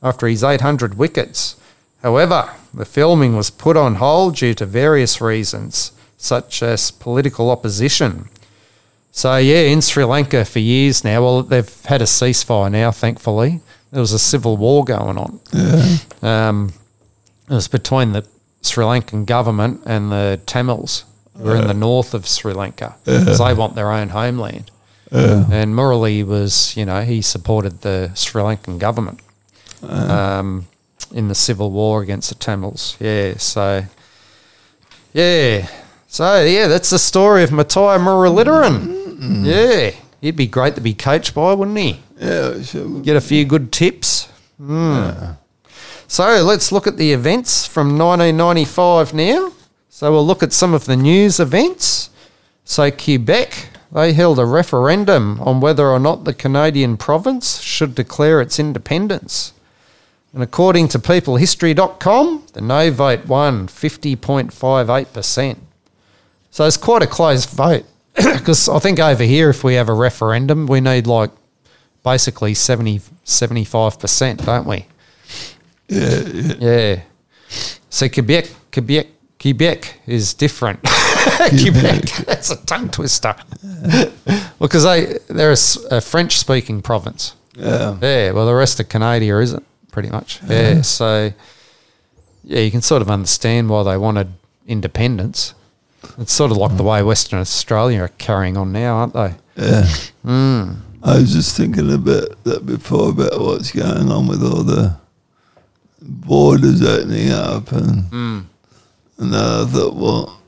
after his 800 wickets. However, the filming was put on hold due to various reasons, such as political opposition. So, yeah, in Sri Lanka for years now, well, they've had a ceasefire now, thankfully. There was a civil war going on. Um, it was between the Sri Lankan government and the Tamils, who are in the uh. north of Sri Lanka, uh. because they want their own homeland. Uh. And Murali was, you know, he supported the Sri Lankan government um, in the civil war against the Tamils. Yeah, so, yeah. So, yeah, that's the story of Muttiah Muralidharan. Yeah, he'd be great to be coached by, wouldn't he? Yeah, sure. Get a few good tips. Mm. So let's look at the events from 1995 now. So we'll look at some of the news events. So Quebec, they held a referendum on whether or not the Canadian province should declare its independence. And according to peoplehistory.com, the no vote won 50.58%. So it's quite a close vote. Because I think over here, if we have a referendum, we need like basically 70, 75%, don't we? Yeah, yeah. Yeah. So Quebec, Quebec, Quebec is different. Quebec, that's a tongue twister. Well, because they they're a French-speaking province. Yeah. Yeah. Well, the rest of Canada isn't pretty much. Yeah. So yeah, you can sort of understand why they wanted independence. It's sort of like the way Western Australia are carrying on now, aren't they? Yeah. Hmm. I was just thinking about that before about what's going on with all the borders opening up and Hmm. and then I thought, well,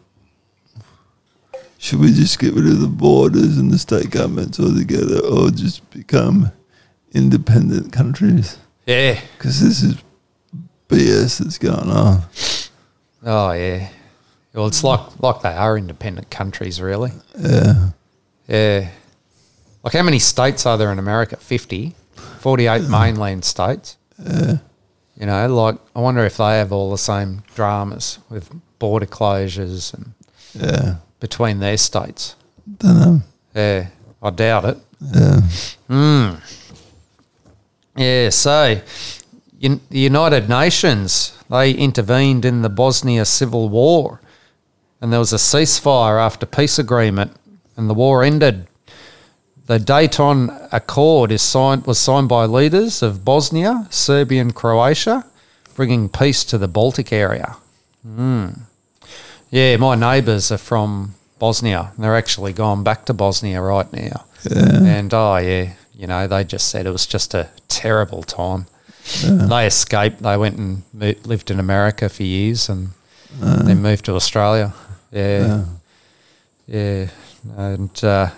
should we just get rid of the borders and the state governments altogether, or just become independent countries? Yeah. Because this is BS that's going on. Oh yeah. Well, it's like like they are independent countries, really. Yeah, Yeah. Like how many states are there in America? 50. 48 mainland states. yeah, You know, like I wonder if they have all the same dramas with border closures and yeah. between their states. Don't know. Yeah, I doubt it. Yeah, hmm. Yeah, so un- the United Nations, they intervened in the Bosnia Civil War and there was a ceasefire after peace agreement and the war ended. The Dayton Accord is signed, was signed by leaders of Bosnia, Serbia and Croatia, bringing peace to the Baltic area. Mm. Yeah, my neighbours are from Bosnia. They're actually gone back to Bosnia right now. yeah, And oh yeah, you know, they just said it was just a terrible time. They escaped. They went and lived in America for years, and then moved to Australia. Yeah, yeah. And uh,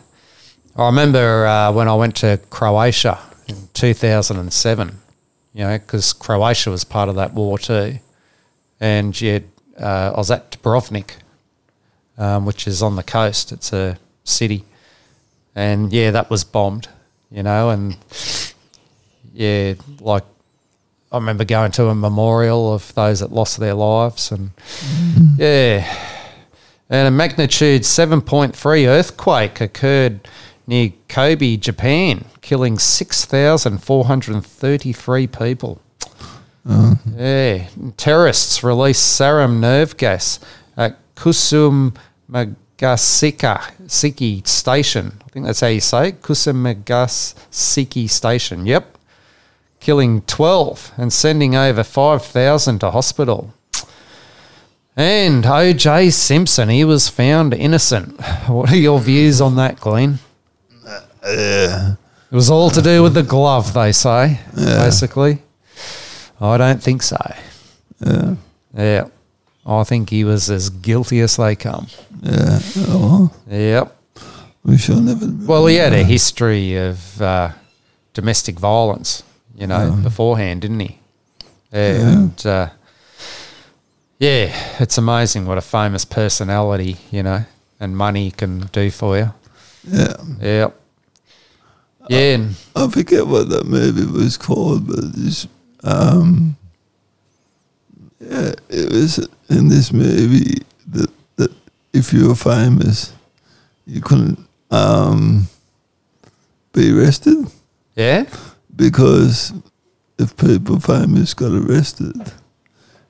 I remember uh, when I went to Croatia in two thousand and seven. You know, because Croatia was part of that war too, and yet uh, I was at Dubrovnik, um, which is on the coast. It's a city and yeah, that was bombed, you know, and yeah, like I remember going to a memorial of those that lost their lives, and yeah, and a magnitude seven point three earthquake occurred near Kobe, Japan, killing six thousand four hundred thirty three people. Oh. Yeah, terrorists released sarin nerve gas at Kusum Siki Station. I think that's how you say it. Magasiki Station. Yep. Killing 12 and sending over 5,000 to hospital. And OJ Simpson, he was found innocent. What are your views on that, Glenn? Yeah. It was all to do with the glove, they say, basically. I don't think so. Yeah, Yeah. I think he was as guilty as they come. yeah. Oh, Yep. we shall never. Well, he had a history of uh, domestic violence, you know, beforehand, didn't he? Yeah. Uh, yeah, it's amazing what a famous personality, you know, and money can do for you. Yeah, Yep. Yeah. And, I forget what that movie was called, but it's um, yeah, it was in this movie that that if you were famous, you couldn't um be arrested yeah. because if people famous got arrested,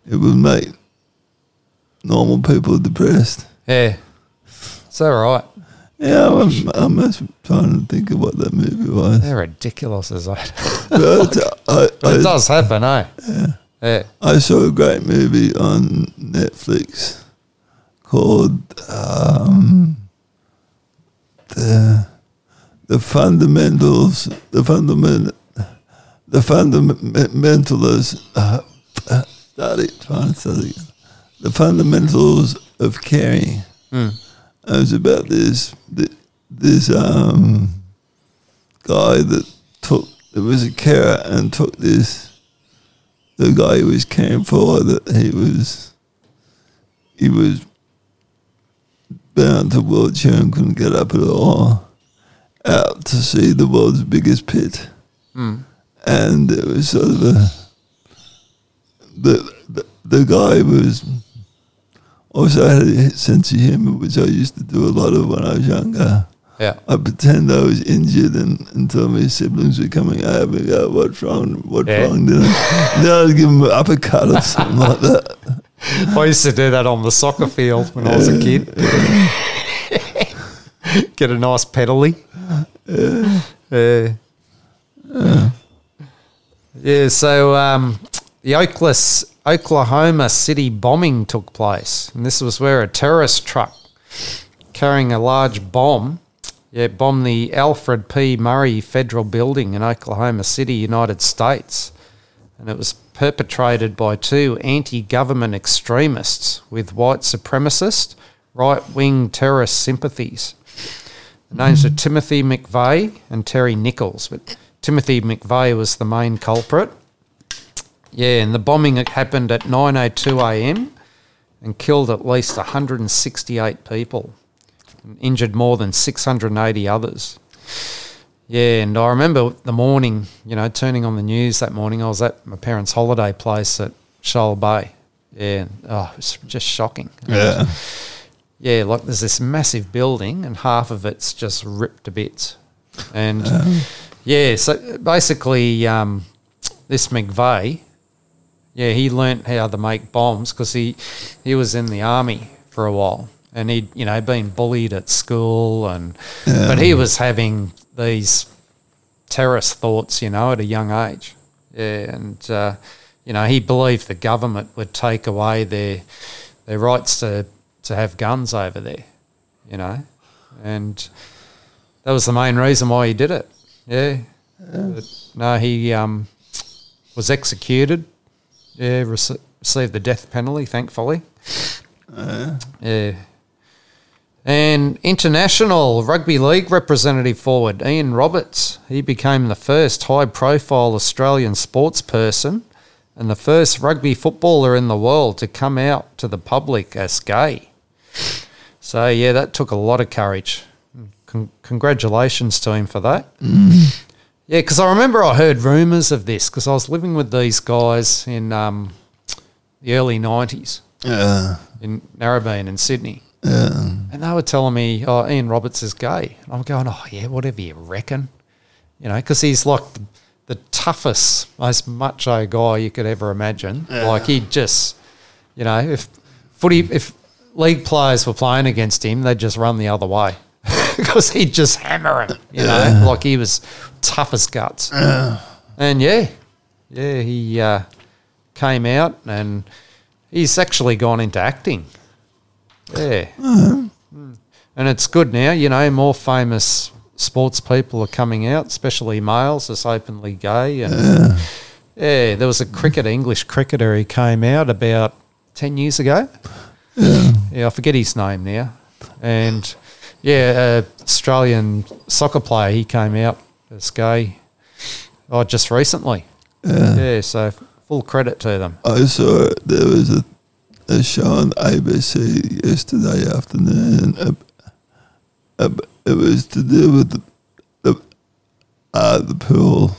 it would make normal people depressed. Yeah. Is that right? Yeah, I'm, I'm just trying to think of what that movie was. They're ridiculous as that. But I, I, it does happen, eh? Yeah. I saw a great movie on Netflix called um, the the fundamentals the fundament the fundamentals uh, uh, start it trying to again. the fundamentals of caring. Mm. It was about this this um guy that took it was a carer and took this the guy he was caring for that he was he was bound to wheelchair and couldn't get up at all out to see the world's biggest pit Mm. and it was sort of a the, the the guy was also had a sense of humour, which I used to do a lot of when I was younger. Yeah. I pretend I was injured and, until my siblings were coming over and go, what's wrong? What's Yeah. wrong? Then, I, then I'd give them an uppercut or something like that. I used to do that on the soccer field when I was a kid. Get a nice penalty. Yeah. Yeah, so um, the Oklahoma, Oklahoma City bombing took place. And this was where a terrorist truck carrying a large bomb yeah, bombed the Alfred P. Murrah Federal Building in Oklahoma City, United States and it was perpetrated by two anti government extremists with white supremacist, right wing terrorist sympathies. The names were Timothy McVeigh and Terry Nichols, but Timothy McVeigh was the main culprit. Yeah, and the bombing happened at 9:02 a.m. and killed at least 168 people, and injured more than 680 others. Yeah, and I remember the morning, you know, turning on the news that morning. I was at my parents' holiday place at Shoal Bay. Yeah, oh, it was just shocking. Yeah. Yeah, like there's this massive building and half of it's just ripped to bits. And yeah, so basically, um, this McVeigh, yeah, he learnt how to make bombs because he, he was in the army for a while and he'd, you know, been bullied at school and, but he was having these terrorist thoughts, you know, at a young age. Yeah, and, uh, you know, he believed the government would take away their, their rights to, to have guns over there, you know, and that was the main reason why he did it. Yeah. But, no, he um, was executed. Yeah, rece- received the death penalty, thankfully. Uh. Yeah. And international rugby league representative forward Ian Roberts. He became the first high profile Australian sports person and the first rugby footballer in the world to come out to the public as gay. So, yeah, that took a lot of courage. Con- congratulations to him for that. Mm. Yeah, because I remember I heard rumours of this because I was living with these guys in um, the early 90s Yeah. in Narrabeen in Sydney. Yeah. And they were telling me, oh, Ian Roberts is gay. And I'm going, oh, yeah, whatever you reckon. You know, because he's like the, the toughest, most macho guy you could ever imagine. Like, he just, you know, if footy, if league players were playing against him, they'd just run the other way because he'd just hammer him, you know, like he was tough as guts. And yeah, yeah, he uh, came out and he's actually gone into acting. Yeah. Mm. And it's good now, you know, more famous sports people are coming out, especially males, as openly gay. And yeah. there was a cricket, English cricketer who came out about 10 years ago. Yeah. I forget his name now. And yeah, uh, Australian soccer player, he came out as gay oh, just recently. Yeah, so full credit to them. I saw there was a, a show on ABC yesterday afternoon. Uh, uh, it was to do with the the, uh, the pool.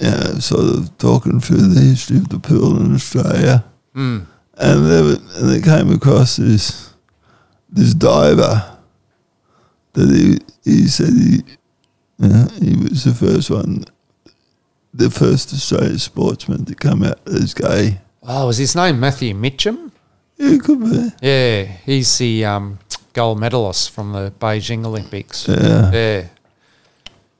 Yeah, sort of talking through the history of the pool in Australia, Mm. and they were, and they came across this this diver that he he said he he was the first one, the first Australian sportsman to come out as gay. Oh, was his name Matthew Mitcham? Yeah, it could be. Yeah, he's the um, gold medalist from the Beijing Olympics. Yeah. Yeah.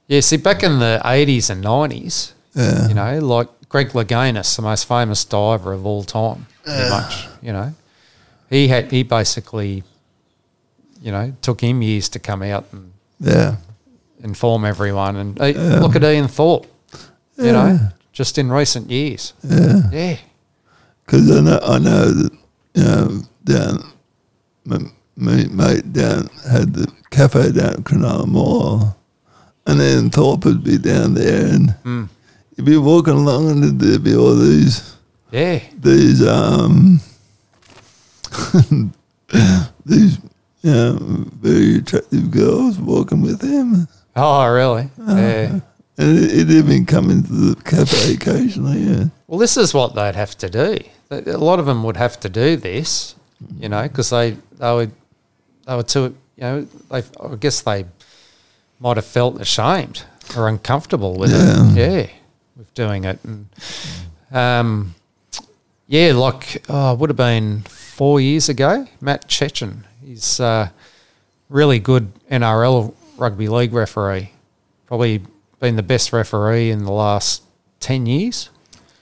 Yeah, see, back in the 80s and 90s, Yeah. you know, like Greg Louganis, the most famous diver of all time, pretty much, you know. He had, he basically, you know, took him years to come out and Yeah. inform everyone. And hey, look at Ian Thorpe, you know, just in recent years. Yeah. Yeah. Because I know, I know that, you know, down, my, my mate down had the cafe down at Cronulla Mall. And then Thorpe would be down there and Mm. you'd be walking along and there'd be all these, Yeah. these, um, these, know, very attractive girls walking with him. Oh, really? Yeah. And it, it'd even come into the cafe occasionally, yeah. Well, this is what they'd have to do. A lot of them would have to do this, you know, because they they would they were too, you know, they I guess they might have felt ashamed or uncomfortable with it. Yeah, with doing it, and um, yeah, like oh, it would have been four years ago. Matt Cecchin, he's a really good NRL rugby league referee. Probably been the best referee in the last ten years.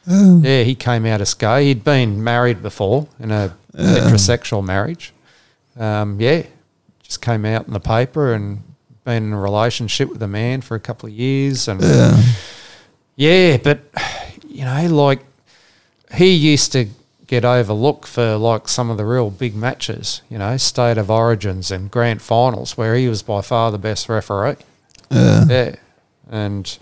Yeah, he came out as gay. He'd been married before in a heterosexual marriage. Um, yeah, just came out in the paper and been in a relationship with a man for a couple of years. And Yeah. yeah, but you know, like he used to get overlooked for like some of the real big matches, you know, state of origins and grand finals, where he was by far the best referee. Yeah. Yeah, and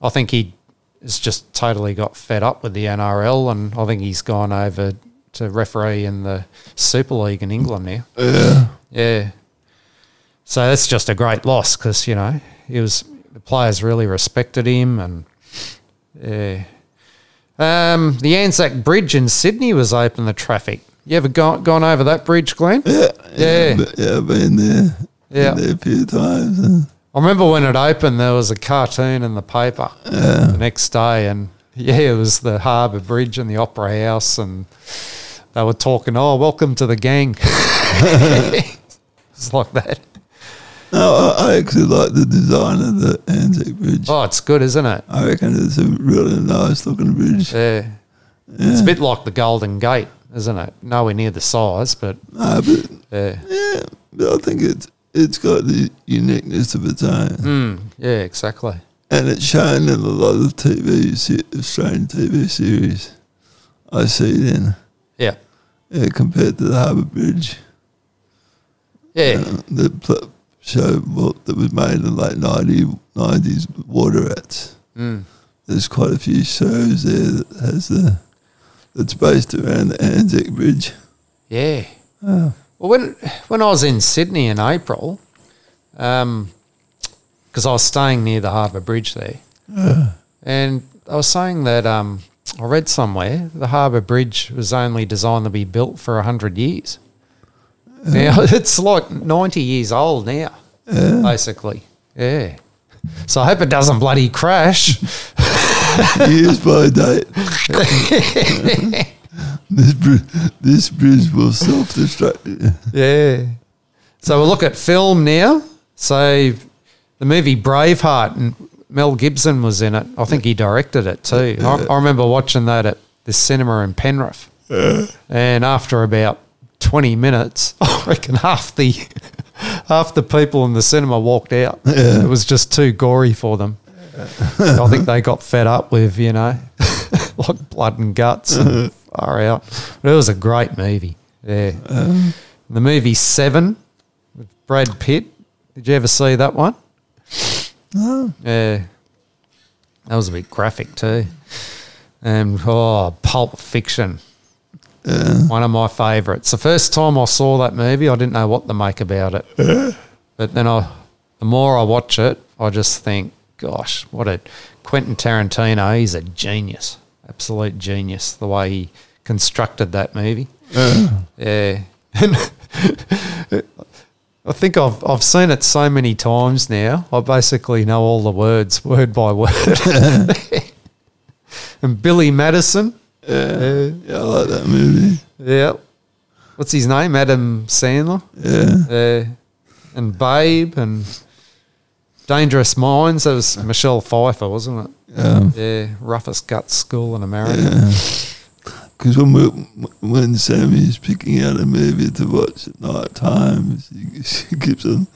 I think he has just totally got fed up with the NRL, and I think he's gone over to referee in the Super League in England now. Yeah. Yeah. So that's just a great loss because you know he was the players really respected him and yeah. Um, the Anzac Bridge in Sydney was open to traffic. You ever gone gone over that bridge, Glenn? Yeah. Yeah. Yeah, I've been there. Yeah. Been there a few times. I remember when it opened, there was a cartoon in the paper the next day, and yeah, it was the Harbour Bridge and the Opera House, and they were talking, "Oh, welcome to the gang." it's like that. No, I, I actually like the design of the Anzac Bridge. Oh, it's good, isn't it? I reckon it's a really nice looking bridge. Yeah. It's a bit like the Golden Gate, isn't it? Nowhere near the size, but No, but yeah, yeah, but I think it's it's got the uniqueness of its own, mm, yeah, exactly. and it's shown in a lot of TV se- Australian TV series. I see it in Yeah, yeah, compared to the Harbour Bridge. yeah, uh, the pl- show that was made in the late 90, 90s, Water Rats. mm, There's quite a few shows there that has the that's based around the Anzac Bridge. yeah. Oh. Well, when when I was in Sydney in April, because I was staying near the Harbour Bridge there, and I was saying that um, I read somewhere the Harbour Bridge was only designed to be built for hundred years. Now uh, it's like ninety years old now, uh. basically. Yeah. So I hope it doesn't bloody crash. Years by date. this, bri- this bridge will self destruct. Yeah. So we'll look at film now. So the movie Braveheart and Mel Gibson was in it. I think he directed it too. I, I remember watching that at the cinema in Penrith. Uh. And after about 20 minutes, I reckon half the half the people in the cinema walked out. It was just too gory for them. I think they got fed up with, you know, like blood and guts and uh-huh. far out. But it was a great movie. Yeah. Uh-huh. The movie Seven with Brad Pitt. Did you ever see that one? No. Yeah. That was a bit graphic too. And oh, Pulp Fiction. One of my favourites. The first time I saw that movie, I didn't know what to make about it. but then I, the more I watch it, I just think, gosh, what a Quentin Tarantino. He's a genius, absolute genius. The way he constructed that movie. Yeah. And I think I've I've seen it so many times now. I basically know all the words word by word. and Billy Madison. Yeah, yeah, I like that movie. Yeah. What's his name? Adam Sandler. Yeah. Uh, and Babe and Dangerous Minds. That was Michelle Pfeiffer, wasn't it? Um, Yeah. Roughest Guts School in America. Yeah. Because when we, when Sammy's picking out a movie to watch at night time, she, she keeps on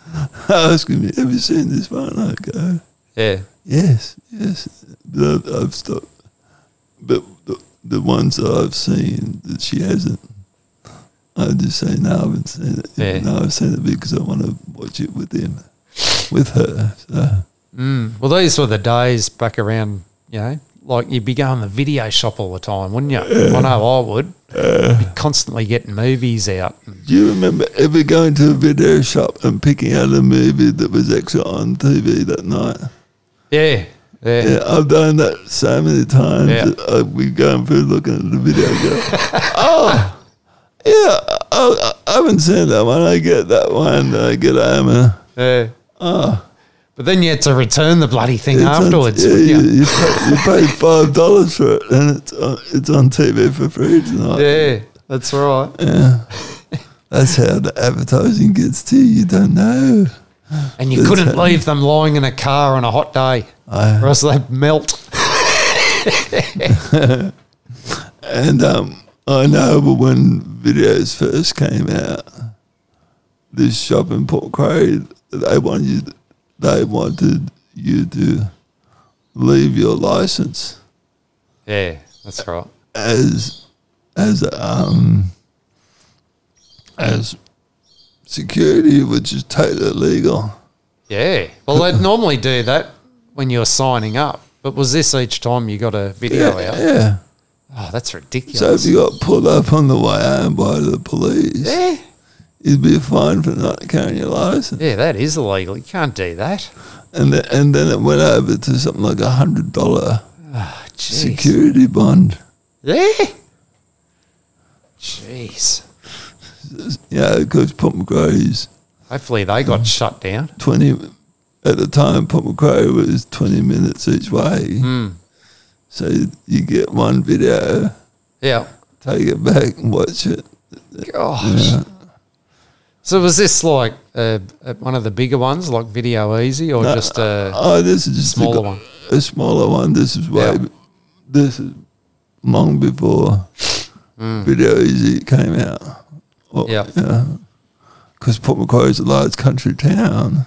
asking me, "Have you seen this one?" I go, Yeah. "Yes, yes." But I've, I've stopped. But the, the ones that I've seen that she hasn't, I just say no, I haven't seen it. Yeah. No, I've seen it because I want to watch it with him, with her. So Mm. Well, these were the days back around, you know, like you'd be going to the video shop all the time, wouldn't you? I know I would. Be constantly getting movies out. Do you remember ever going to a video shop and picking out a movie that was actually on TV that night? Yeah. Yeah. Yeah, I've done that so many times. Yeah. Uh, we going through looking at the video. and Go, oh, yeah. I, I haven't seen that one. I get that one. I get home. And, Yeah. Oh. But then you had to return the bloody thing it's on- afterwards. yeah, you, you? you, pay, you paid five dollars for it, and it's on, it's on TV for free tonight. Yeah, that's right. Yeah, that's how the advertising gets to you. You don't know. And you couldn't leave them lying in a car on a hot day, I- or else they'd melt. And um, I know, but when videos first came out, this shop in Port Crary, they wanted you, they wanted you to leave your license Yeah, that's right. as as um as security, which is totally legal. Yeah. Well, they'd normally do that when you're signing up. But was this each time you got a video Yeah, out? yeah. Oh, that's ridiculous. So if you got pulled up on the way home by the police, yeah. you'd be fined for not carrying your license. Yeah, that is illegal. You can't do that. And then, and then it went over to something like a hundred dollar ah, Jeez. security bond. Yeah. Jeez. Yeah, because Port Macquarie's Hopefully they got shut down. twenty at the time. Port Macquarie was twenty minutes each way, Hmm. so you get one video, Yeah. take it back and watch it. Gosh. Yeah. So was this like uh, uh, one of the bigger ones, like Video Ezy, or No, just a Oh, this is just a smaller go- one? A smaller one. This is way. Yeah. This is long before Video Ezy came out. Well. Yeah. Because Port Macquarie is a large country town,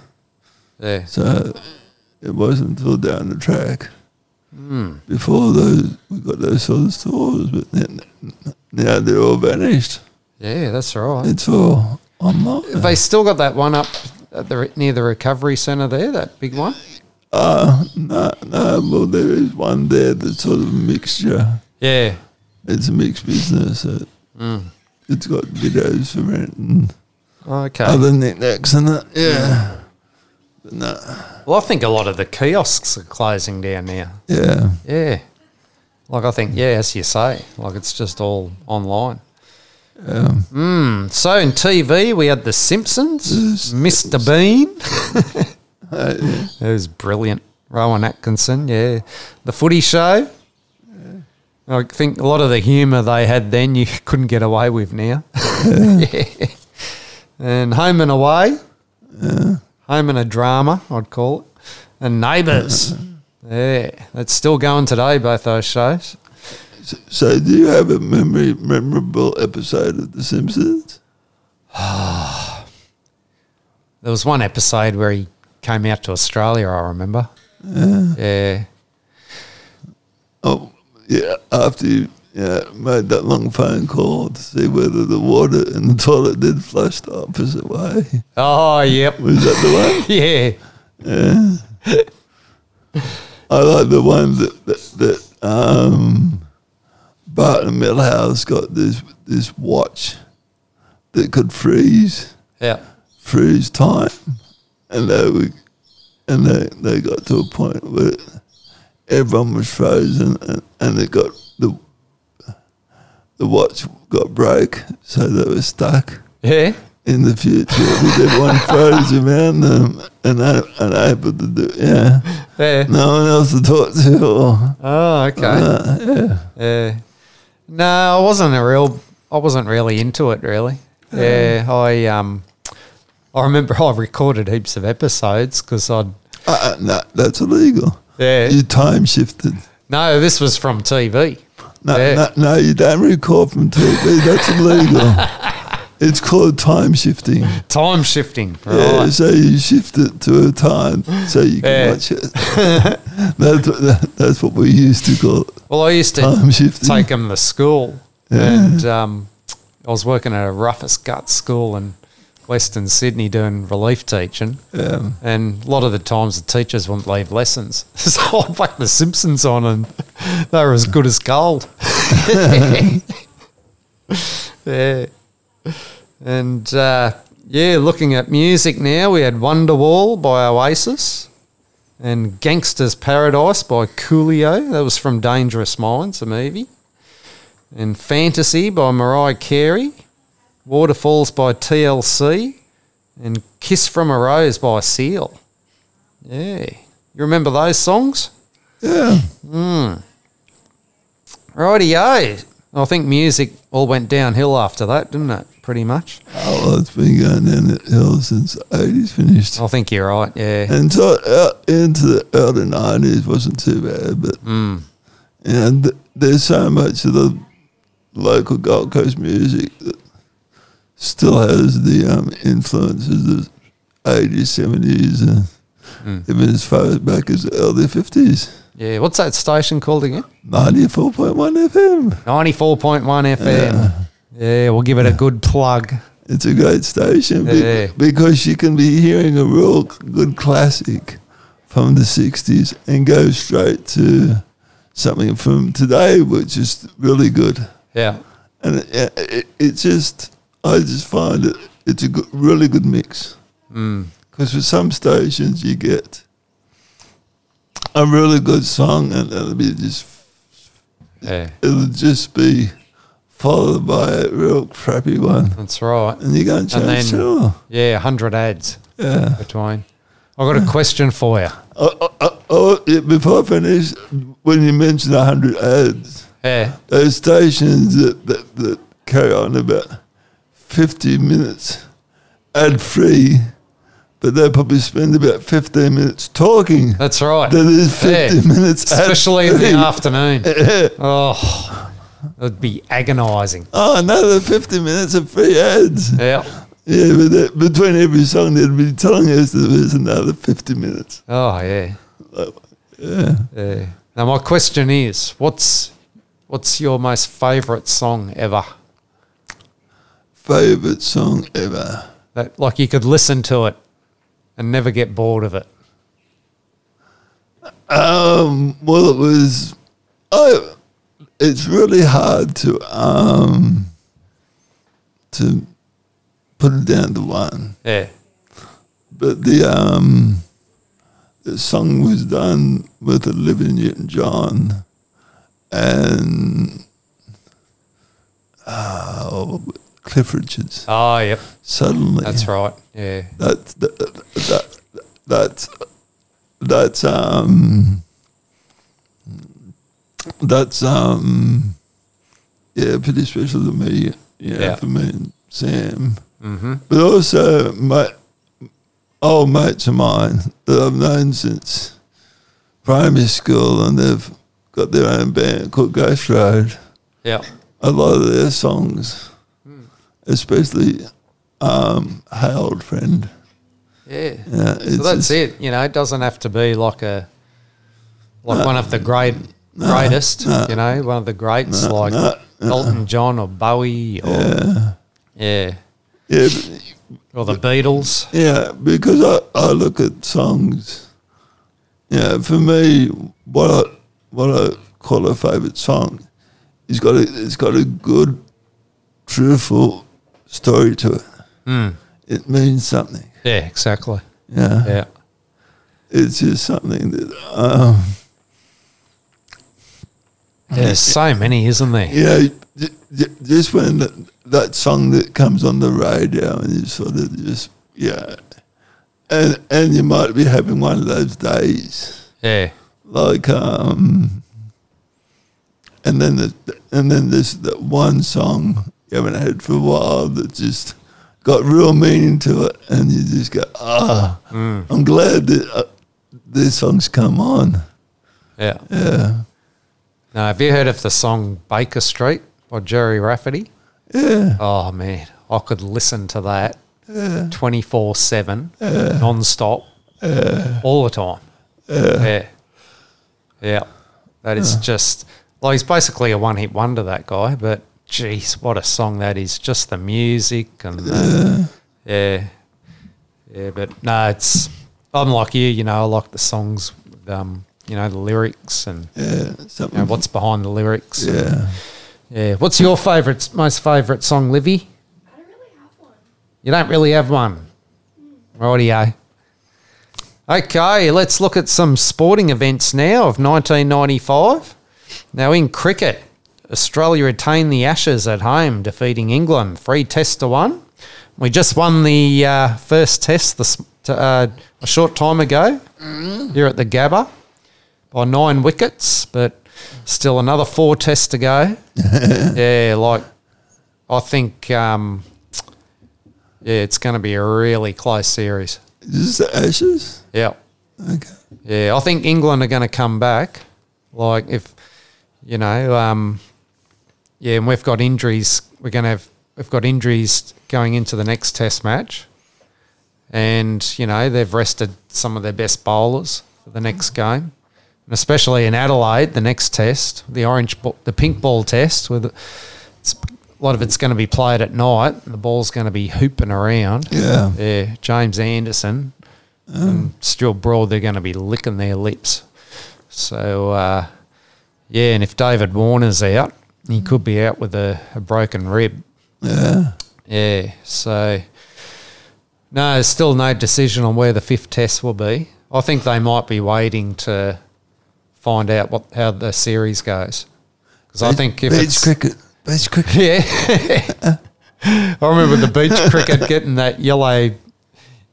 Yeah. so it wasn't until down the track Hmm. before those we got those sort of stores. But then, now they're all vanished. Yeah, that's right. It's all online. Have they still got that one up at the, near the recovery centre there, that big one? Uh, no, no. Well, there is one there that's sort of a mixture. Yeah. It's a mixed business. It, Hmm. It's got videos for rent and Okay. other knickknacks and that. Yeah. But no. well, I think a lot of the kiosks are closing down now. Yeah. Yeah. Like I think, yeah, as you say, like it's just all online. Mm. So in TV, we had The Simpsons, Mr. Bean. uh, yeah. It was brilliant. Rowan Atkinson, yeah. The Footy Show. I think a lot of the humour they had then you couldn't get away with now. yeah. And Home and Away. Home and a Drama, I'd call it. And Neighbours. yeah, that's still going today, both those shows. So, so do you have a memory memorable episode of The Simpsons? There was one episode where he came out to Australia, I remember. Yeah. Oh, yeah. After you yeah, made that long phone call to see whether the water in the toilet did flush the opposite way. Oh, yep. Was that the one? Yeah. Yeah. I like the one that that, that um, Bart and Milhouse got this this watch that could freeze Yeah. freeze time, and they were, and they they got to a point where everyone was frozen, and, and it got the the watch got broke, so they were stuck Yeah. in the future with everyone froze around them and un- unable to do yeah. Yeah. No one else to talk to. Or, Oh, okay. uh, yeah. Yeah. No, I wasn't a real. I wasn't really into it. Really. Yeah. I um. I remember I recorded heaps of episodes because I'd. Uh, no, that's illegal. Yeah. You time shifted. No, this was from TV. No, Yeah. no, no, you don't record from TV. That's illegal. it's called time shifting. Time shifting. Right. Yeah, so you shift it to a time so you can Yeah. watch it. that's, what, that, that's what we used to call it. Well, I used to Time shifting. take them to school, Yeah. and um, I was working at a roughest gut school in Western Sydney doing relief teaching. Yeah. And a lot of the times the teachers wouldn't leave lessons. So I'd whack the Simpsons on and they were as good as gold. yeah. And uh, yeah, looking at music now, we had Wonderwall by Oasis. And Gangster's Paradise by Coolio. That was from Dangerous Minds, a movie. And Fantasy by Mariah Carey. Waterfalls by TLC. And Kiss from a Rose by Seal. Yeah. You remember those songs? Yeah. Rightio. I think music all went downhill after that, didn't it? Pretty much. Oh, well, it's been going downhill since the 80s finished. I think you're right. Yeah. And so out into the early 90s wasn't too bad, but Mm. and there's so much of the local Gold Coast music that still has the um, influences of 80s, 70s, and Mm. even as far back as the early 50s. Yeah. What's that station called again? 94.1 FM. 94.1 FM. Yeah. we'll give it a good plug. It's a great station be- Yeah. because you can be hearing a real good classic from the 60s and go straight to something from today, which is really good. Yeah. And it, it, it just, I just find it, it's a good, really good mix. Mm. Because for some stations, you get a really good song and it'll be just, Yeah. it'll just be followed by a real crappy one. That's right. And you go and And change then- channel. Yeah. 100 ads Yeah. between. I've got a question for you. Oh, oh, oh, oh, yeah, before I finish, when you mentioned 100 ads, Yeah. those stations that, that, that carry on about 50 minutes ad free, but they probably spend about 15 minutes talking. That's right. That is 50 Yeah. minutes ad Especially in the afternoon. Oh, it'd be agonising. Oh, another 50 minutes of free ads. Yeah. Yeah, but that, between every song, they'd be telling us there was another 50 minutes. Oh, yeah. Yeah. Yeah. Now my question is, what's what's your most favourite song ever? Favorite song ever. That like you could listen to it and never get bored of it. Um, well, it was. I. It's really hard to um. To put it down to one, Yeah. but the um. The song was done with Olivia Newton-John, and uh, Cliff Richards. Oh, yep. Suddenly, That's right. Yeah. that that that that's that's um that's um yeah pretty special to me yeah, Yeah. for me and Sam Mm-hmm. but also my old mates of mine that I've known since primary school and they've got their own band called Ghost Road Yeah. a lot of their songs especially um hey old Friend Yeah. yeah, So that's it. You know, it doesn't have to be like a like No. one of the great No, greatest. no. You know, one of the greats like. Elton John or Bowie or Yeah, yeah, yeah, but- or the Beatles. yeah. Because I, I look at songs. Yeah, for me, what I what I call a favorite song, it's got a it's got a good, truthful story to it. Mm. It means something. Yeah, exactly. Yeah, Yeah. it's just something that um, There's so many, isn't there? you know. j- j- Just when that, that song that comes on the radio and you sort of just yeah, and and you might be having one of those days. Yeah. like um and then the and then there's that one song haven't had for a while that just got real meaning to it and you just go ah Mm. i'm glad that uh, this song's come on Yeah. yeah Now, have you heard of the song Baker Street by Gerry Rafferty? yeah Oh man, I could listen to that twenty four seven, non stop, all the time. Yeah, yeah. That is just like he's basically a one hit wonder. That guy, but geez, what a song that is! Just the music and the, yeah, yeah. But no, it's I'm like you. You know, I like the songs. With, um, you know the lyrics and yeah something you know, what's behind the lyrics. and- yeah yeah. What's your favourite, most favourite song, Livy? I don't really have one. You don't really have one. Rightio. Okay, let's look at some sporting events now of 1995. Now, in cricket, Australia retained the Ashes at home, defeating England three tests to one. We just won the uh, first test this, uh, a short time ago here at the Gabba by nine wickets, but still another four tests to go. yeah, like I think, um, yeah, it's going to be a really close series. Is this the Ashes? Yeah. Okay. Yeah, I think England are going to come back. Like if you know, um, yeah, and we've got injuries. We're going to have we've got injuries going into the next Test match, and you know they've rested some of their best bowlers for the next game, and especially in Adelaide, the next Test, the orange, ball, the pink ball Test, with it's, a lot of it's going to be played at night. And the ball's going to be hooping around. Yeah. Yeah, James Anderson and Stuart Broad, they're going to be licking their lips. So, uh, yeah, and if David Warner's out, he could be out with a, a broken rib. Yeah. Yeah, so no, there's still no decision on where the fifth test will be. I think they might be waiting to find out what how the series goes. Because I think if beach it's cricket, beach cricket. yeah. I remember the beach cricket getting that yellow.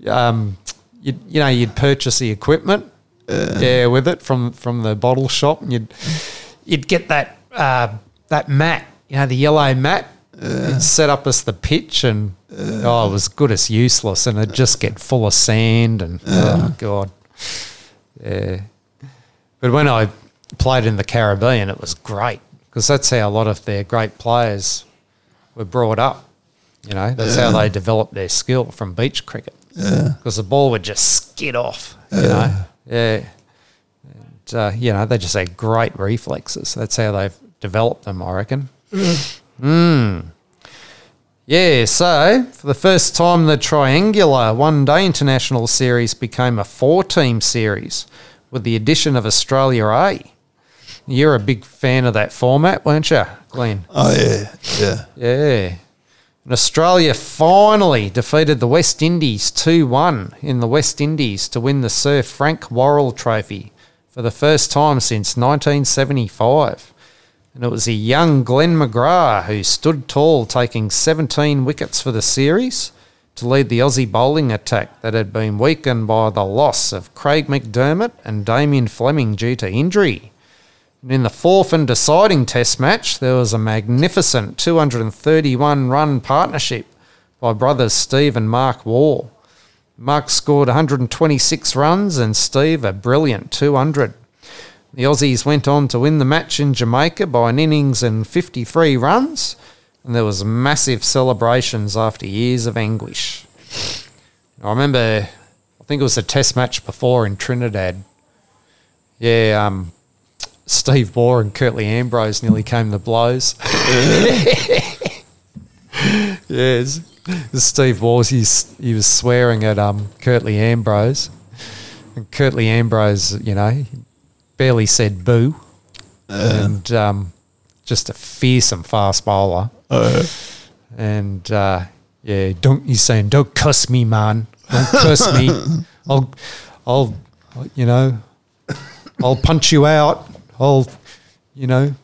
Um, you you know you'd purchase the equipment, yeah, with it from from the bottle shop, and you'd you'd get that uh, that mat, you know, the yellow mat. You'd set up as the pitch, and oh, it was good as useless, and it'd just get full of sand, and oh god, yeah. But when I played in the Caribbean, it was great because that's how a lot of their great players were brought up. You know, that's how they developed their skill from beach cricket. Because the ball would just skid off. You know, yeah. And, uh, you know, they just had great reflexes. That's how they've developed them, I reckon. Mm. Yeah, so for the first time, the triangular one day international series became a four team series with the addition of Australia A. You're a big fan of that format, weren't you, Glenn? Oh yeah, yeah. Yeah. And Australia finally defeated the West Indies 2 1 in the West Indies to win the Sir Frank Worrell Trophy for the first time since 1975. And it was a young Glenn McGrath who stood tall, taking 17 wickets for the series to lead the Aussie bowling attack that had been weakened by the loss of Craig McDermott and Damien Fleming due to injury. And in the fourth and deciding test match, there was a magnificent 231 run partnership by brothers Steve and Mark Waugh. Mark scored 126 runs and Steve a brilliant 200. The Aussies went on to win the match in Jamaica by an innings and 53 runs, and there was massive celebrations after years of anguish. I remember, I think it was a test match before in Trinidad. Yeah, um, Steve Waugh and Curtly Ambrose nearly came to blows. yes, Steve Waugh, he's, he was swearing at um, Curtly Ambrose. And Curtly Ambrose, you know, he barely said boo. and um, just a fearsome fast bowler. And uh, yeah, don't he's saying, don't cuss me, man. Don't cuss me. I'll, I'll, you know, I'll punch you out. I'll, you know,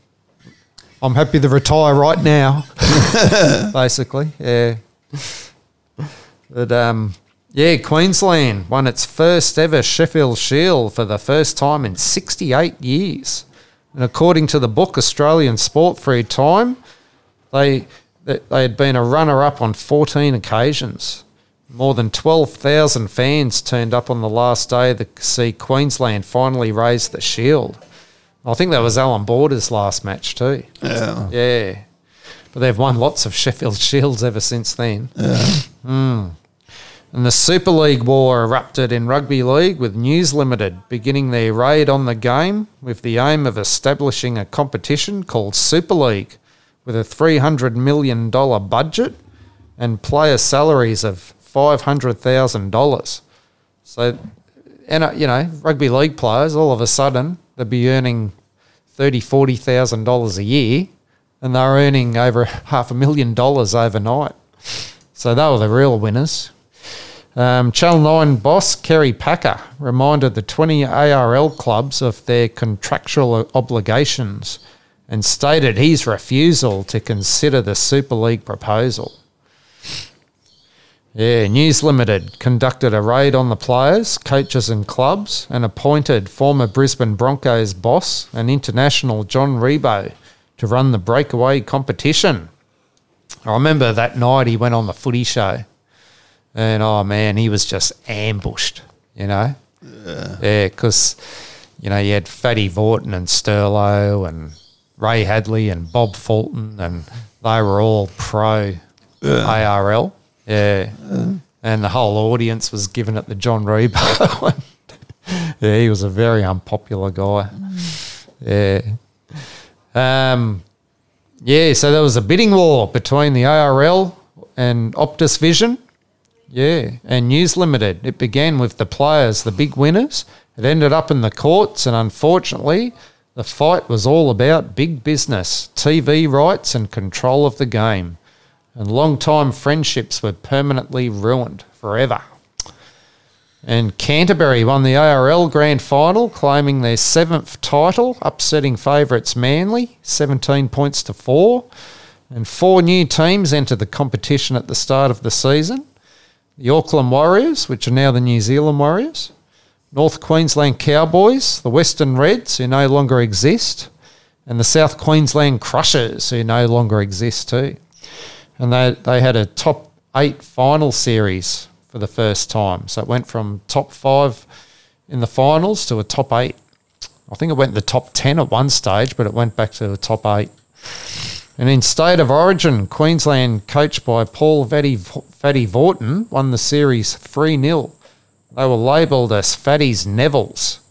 I'm happy to retire right now. Basically, yeah. But um, yeah, Queensland won its first ever Sheffield Shield for the first time in 68 years. And according to the book Australian Sport Through Time, they they had been a runner up on 14 occasions. More than 12,000 fans turned up on the last day to see Queensland finally raise the shield. I think that was Alan Border's last match too. Yeah. Yeah. But they've won lots of Sheffield Shields ever since then. Mm. And the Super League war erupted in Rugby League with News Limited beginning their raid on the game with the aim of establishing a competition called Super League with a $300 million budget and player salaries of $500,000. So, and uh, you know, rugby league players all of a sudden they'd be earning thirty, forty thousand dollars a year, and they're earning over half a million dollars overnight. So they were the real winners. Um, Channel 9 boss Kerry Packer reminded the 20 ARL clubs of their contractual obligations and stated his refusal to consider the Super League proposal. Yeah, News Limited conducted a raid on the players, coaches, and clubs and appointed former Brisbane Broncos boss and international John Ribot to run the breakaway competition. I remember that night he went on the footy show and oh man, he was just ambushed, you know? Yeah, because, you know, you had Fatty Vautin and Sterlo and Ray Hadley and Bob Fulton and they were all pro ARL. Yeah. And the whole audience was given it the John Ribot. yeah, he was a very unpopular guy. Yeah. Um, yeah, so there was a bidding war between the ARL and Optus Vision. Yeah, and News Limited. It began with the players, the big winners. It ended up in the courts, and unfortunately, the fight was all about big business, TV rights, and control of the game and long-time friendships were permanently ruined forever. And Canterbury won the ARL Grand Final, claiming their seventh title, upsetting favourites Manly, 17 points to four. And four new teams entered the competition at the start of the season the Auckland Warriors, which are now the New Zealand Warriors, North Queensland Cowboys, the Western Reds, who no longer exist, and the South Queensland Crushers, who no longer exist too and they they had a top eight final series for the first time. So it went from top five in the finals to a top eight. I think it went the top ten at one stage, but it went back to the top eight. And in state of origin, Queensland, coached by Paul Fatty, Fatty Vautin, won the series 3 0. They were labelled as Fatty's Neville's,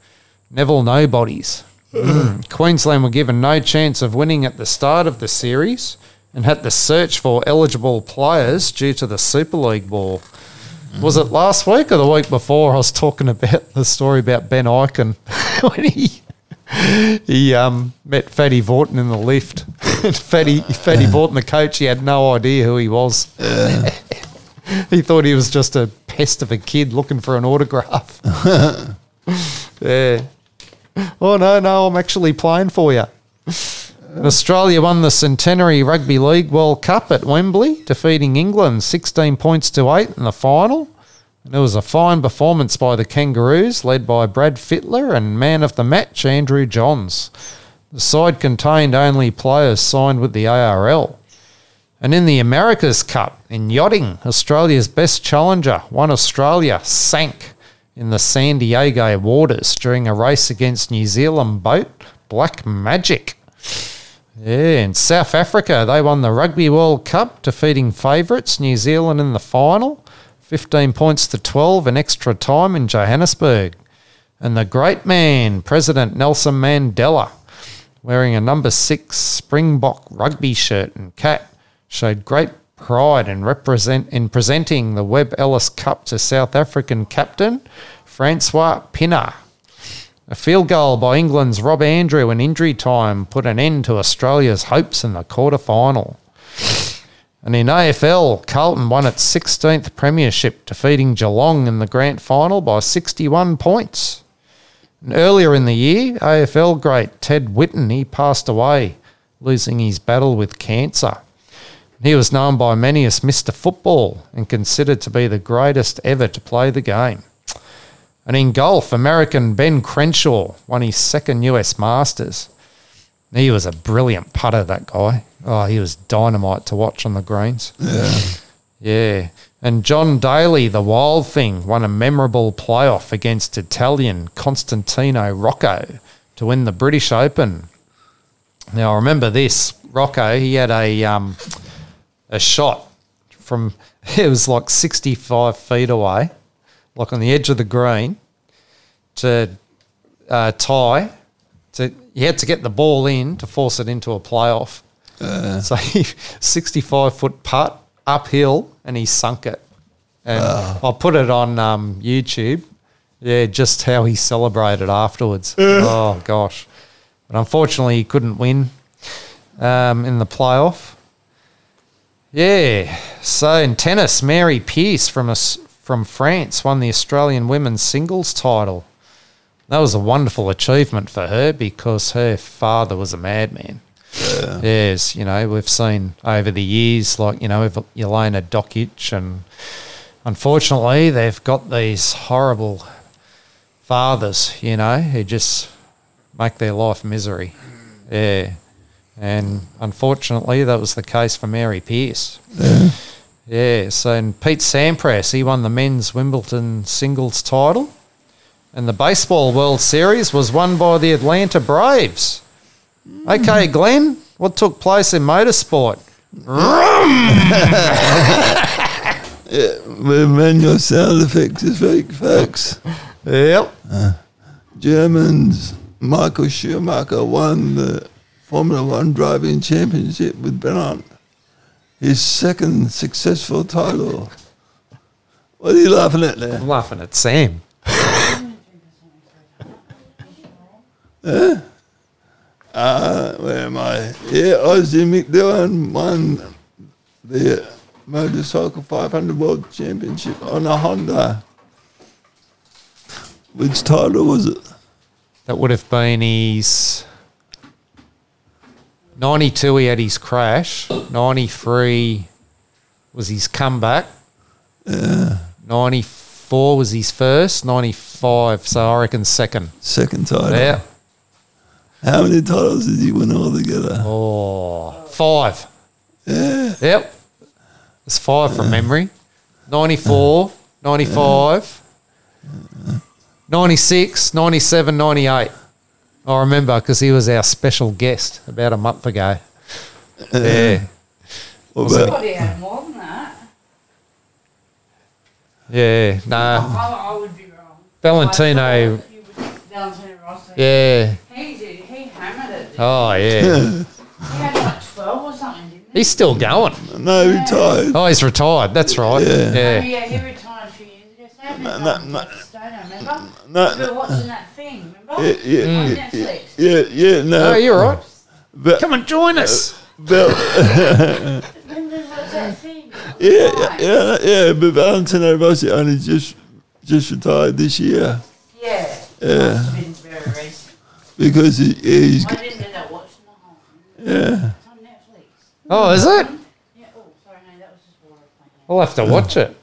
Neville Nobodies. Mm. Queensland were given no chance of winning at the start of the series and had to search for eligible players due to the Super League war. Was it last week or the week before? I was talking about the story about Ben Ikin when he he um, met Fatty Vautin in the lift. Fatty Fatty Vautin, the coach, he had no idea who he was. he thought he was just a pest of a kid looking for an autograph. yeah. Oh no, no, I'm actually playing for you. Australia won the Centenary Rugby League World Cup at Wembley, defeating England 16 points to 8 in the final. And it was a fine performance by the Kangaroos, led by Brad Fittler and man of the match, Andrew Johns. The side contained only players signed with the ARL. And in the America's Cup, in yachting, Australia's best challenger, One Australia, sank in the San Diego waters during a race against New Zealand boat Black Magic. Yeah, in South Africa, they won the Rugby World Cup, defeating favourites New Zealand in the final, 15 points to 12 in extra time in Johannesburg. And the great man, President Nelson Mandela, wearing a number six Springbok rugby shirt and cap, showed great pride in represent in presenting the Webb Ellis Cup to South African captain Francois Pienaar. A field goal by England's Rob Andrew in injury time put an end to Australia's hopes in the quarter final. And in AFL, Carlton won its 16th premiership, defeating Geelong in the grand final by 61 points. And earlier in the year, AFL great Ted Whitten he passed away, losing his battle with cancer. He was known by many as Mr. Football and considered to be the greatest ever to play the game. And in golf, American Ben Crenshaw won his second US Masters. He was a brilliant putter, that guy. Oh, he was dynamite to watch on the greens. Yeah. Yeah. And John Daly, the wild thing, won a memorable playoff against Italian Constantino Rocca to win the British Open. Now, I remember this. Rocca, he had a, um, a shot from, it was like 65 feet away like on the edge of the green, to uh, tie. To he had to get the ball in to force it into a playoff. Uh, So he 65 foot putt uphill and he sunk it. And I'll put it on um, YouTube. Yeah, just how he celebrated afterwards. oh gosh, but unfortunately he couldn't win um, in the playoff. Yeah. So in tennis, Mary Pierce from us from France won the Australian women's singles title. That was a wonderful achievement for her because her father was a madman. Yes, you know, we've seen over the years, like, you know, Elena Dokic, and unfortunately, they've got these horrible fathers, you know, who just make their life misery. Yeah. And unfortunately, that was the case for Mary Pierce. Yeah. So, and Pete Sampras, he won the men's Wimbledon singles title. And the Baseball World Series was won by the Atlanta Braves. Okay, Glenn, what took place in motorsport? With manual sound effects is fake facts. Yep. Uh, Germans Michael Schumacher won the Formula One driving championship with Brabant. His second successful title. What are you laughing at there? I'm laughing at Sam. Uh, where am I? Yeah, Aussie Mick Doohan won the Motorcycle 500 World Championship on a Honda. Which title was it? That would have been his 92. He had his crash. 93 was his comeback. 94 was his first. 95, so I reckon second. Second title. Yeah. How many titles did you win altogether? Oh, five. Yeah. Yep. It's five from memory. 94, 95, 96, 97, 98. I remember because he was our special guest about a month ago. Yeah. What about, Probably had more than that. Yeah. No. I, I would be wrong. Valentino. I thought you would- Valentino Rossi. Yeah. He did. Oh, he hammered it. Oh, yeah. He had like 12 or something, didn't he? He's still going. no, he retired. Oh, he's retired. That's right. Yeah. Oh, Yeah. yeah, he retired a few years ago. Sam No, no, no, no, no. no. Stoner, remember? No, We were watching that thing, remember? Yeah, yeah, On yeah, Netflix. yeah, yeah, no. Oh, you're right. But, Come and join us. Uh, but, Remember what's that thing? yeah, yeah, yeah, yeah, but Valentino Rossi only just just retired this year Yeah. Yeah. It's been very recent. Because he, he's I didn't end up watching the whole thing. yeah. It's on Netflix. Oh, is it? Yeah, oh, sorry, no, that was just water. I'll have to watch it.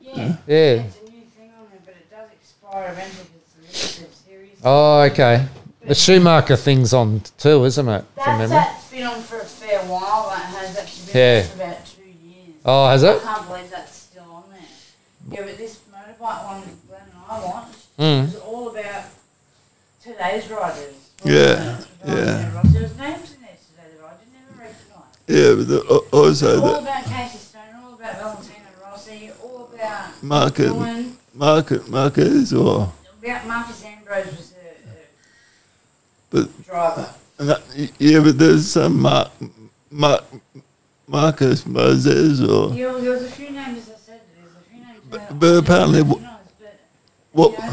Yeah. Yeah. It's a new thing on there, but it does expire eventually because it's a limited series. Oh, okay. The Schumacher thing's on too, isn't it? From That's, memory. that's been on for a fair while. That has actually been Yeah. on for about two years. Oh, has I it? can't believe that's still on there. Yeah, but this motorbike one Glenn and I watched Mm. was all about today's riders. Yeah, yeah. There names in there today that I didn't ever recognise. Yeah, but the, al- also All the about Casey Stoner, all about Valentino Rossi, all about Market, Dylan, market, markets, or about Marcus Ambrose was a, but driver. that- yeah, but there's some Mar, Mar, Marcus Moses or Yeah, well, there was a few names, I said, there's a few names. But- but apparently didn't wh- recognise, but, what? you know,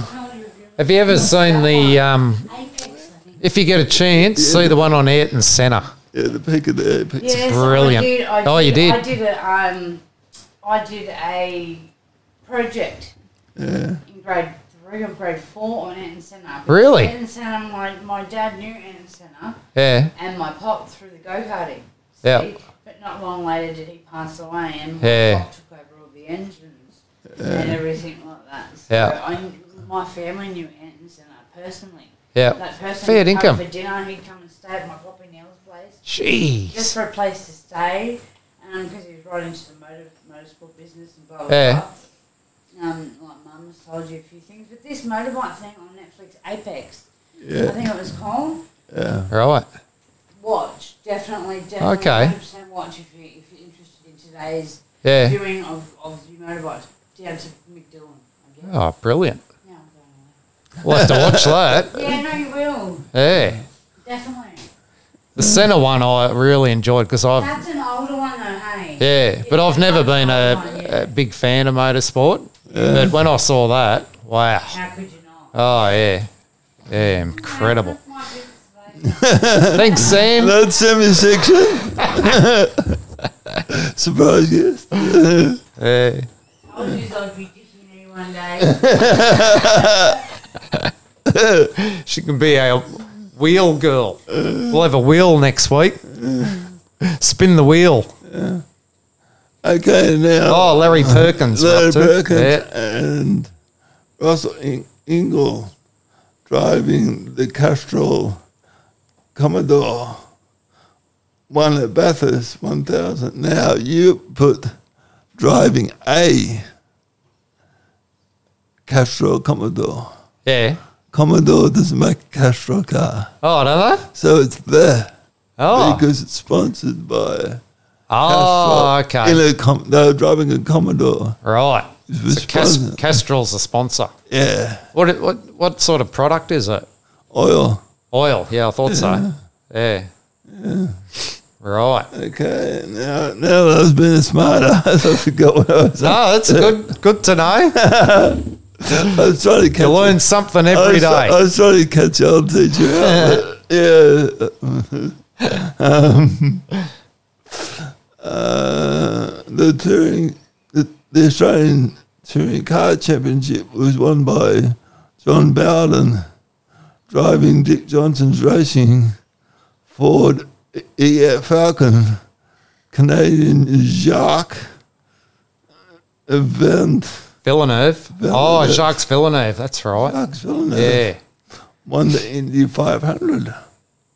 I told you if you Have you ever seen the? Um, Apex, I think. if you get a chance, see the one on Ayrton Senna. Yeah, the peak of the apex. Yes, brilliant. I did, I Oh, you did? I did a um, I did a project Yeah, in grade three or grade four on Ayrton Senna. Really? Ayrton Senna, my, my dad knew Ayrton Senna Yeah. and my pop through the go karting. Yeah. But not long later did he pass away, and my Yeah. pop took over all the engines and everything like that. So Yeah. I, my family knew Ayrton Senna personally. Yeah. That person Fair would come income. for dinner. He'd come and stay at my poppy Nell's place Jeez. just for a place to stay, because he was right into the motor motorsport business and blah blah Yeah. blah. Um, like Mum has told you a few things, but this motorbike thing on Netflix, Apex, I think it was called. yeah. Right. Watch, definitely, definitely, Okay. 100% watch if you if you're interested in today's Yeah. viewing of of the motorbikes down to McDillon. I guess. Oh, brilliant. Yeah, I'm We'll have to watch that. going away. yeah, no, you will Yeah. definitely. The centre one I really enjoyed because I've That's an older one though, hey. yeah, but I've never been an older one, a, a big fan of motorsport. But when I saw that, wow. How could you not? Oh yeah, yeah, incredible. That's my business, mate. Thanks, Sam. That's semi-section. Surprise guest. Yeah. I was just I'd one day. She can be a wheel girl. We'll have a wheel next week. Spin the wheel. Okay, now. Oh, Larry Perkins. we're Larry up to. Perkins Yeah. and Russell In- driving the Castrol Commodore. Won at Bathurst, 1000. Now you put driving a Castrol Commodore. Yeah. Commodore er- doesn't make a Castrol car. Oh, don't they? So it's there Oh. because it's sponsored by ah, oh, Castrol. okay. In a com- they were driving a Commodore. right. So Cas-. Castrol's a sponsor. Yeah, What, what what sort of product is it? oil. Oil. Yeah, I thought so. Yeah. Yeah. Right. Okay, now now that I was being a smart ass, I forgot what I was. No, that's good. Good to know. I was trying to catch. You learn something I every I day. was trying to catch the old teacher out. yeah. um, uh, the touring, the, the Australian Touring Car Championship was won by John Bowden, driving Dick Johnson's racing Ford EF Falcon, Canadian Jacques event. Villeneuve. Oh, Jacques Villeneuve. That's right. Jacques Villeneuve Yeah. won the Indy 500.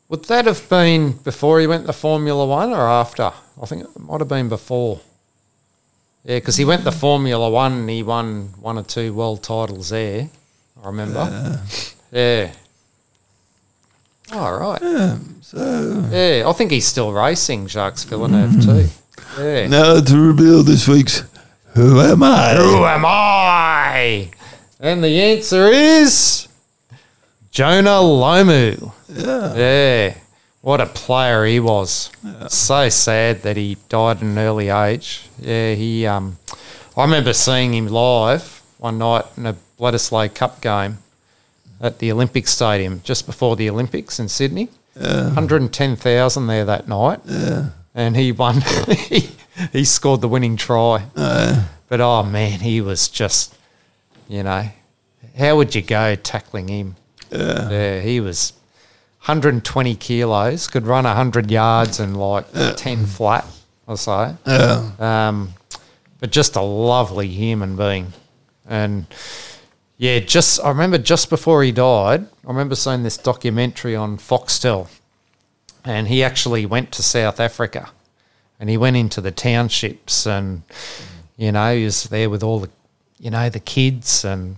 Would that have been before he went to Formula One or after? I think it might have been before. Yeah, because he went to Formula One and he won one or two world titles there. I remember. Yeah. All right. Yeah, so Yeah, I think he's still racing, Jacques Villeneuve too. Yeah. now to reveal this week's Who Am I? Who am I? And the answer is Jonah Lomu. Yeah. Yeah. What a player he was. So sad that he died at an early age. Yeah, he um I remember seeing him live one night in a Bledisloe Cup game at the Olympic Stadium just before the Olympics in Sydney. Yeah. 110,000 there that night. Yeah. And he won. he, he scored the winning try. Uh, But oh man, he was just, you know, how would you go tackling him? yeah. Yeah, he was 120 kilos, could run 100 yards and like 10 flat or so. Yeah. Um, but just a lovely human being. And yeah, just I remember just before he died, I remember seeing this documentary on Foxtel, and he actually went to South Africa, and he went into the townships, and you know he was there with all the, you know, the kids, and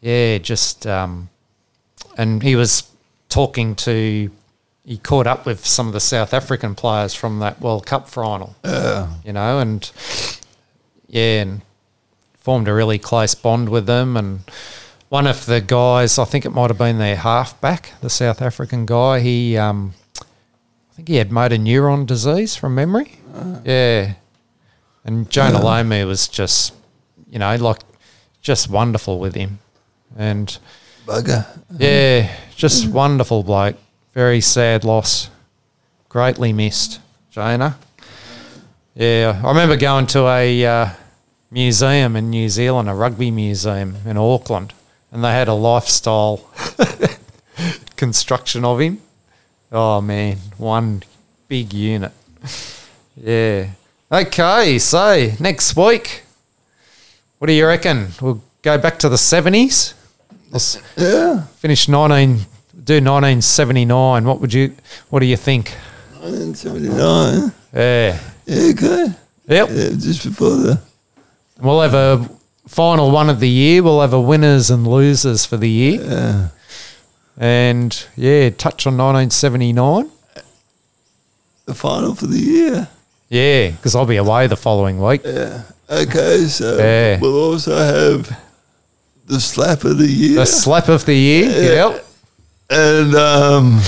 yeah, just um, and he was talking to. He caught up with some of the South African players from that World Cup final Yeah. you know, and yeah, and formed a really close bond with them. And one of the guys, I think it might have been their halfback, the South African guy. He, um, think he had motor neuron disease from memory. Yeah, and Jonah Lomu was just, you know, like just wonderful with him, and Bugger. yeah, just wonderful bloke. Very sad loss. Greatly missed, Jonah. Yeah, I remember going to a uh, museum in New Zealand, a rugby museum in Auckland, and they had a lifestyle construction of him. Oh man, one big unit. Yeah. Okay, so next week, what do you reckon? We'll go back to the seventies. Yeah. finish nineteen. Do nineteen seventy nine. What would you? What do you think? 1979. Yeah. Yeah, okay. Yep. Yeah, just before the. We'll have a final one of the year. We'll have a winners and losers for the year. Yeah. And yeah, touch on 1979. The final for the year. Yeah, because I'll be away the following week. Yeah. Okay, so Yeah. we'll also have the slap of the year The slap of the year. Yep. and um,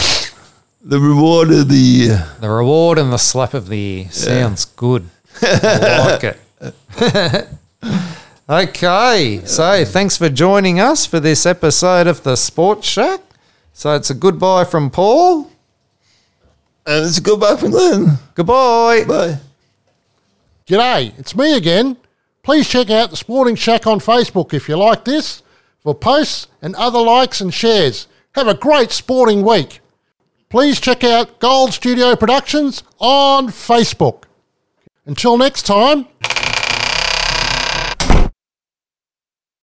the reward of the year. The reward and the slap of the year. Sounds good. I like it. okay. So thanks for joining us for this episode of the Sports Shack. So it's a goodbye from Paul. And it's a goodbye from Glenn. Goodbye. Bye. G'day, it's me again. Please check out the Sporting Shack on Facebook if you like this for posts and other likes and shares. Have a great sporting week. Please check out Gold Studio Productions on Facebook. Until next time,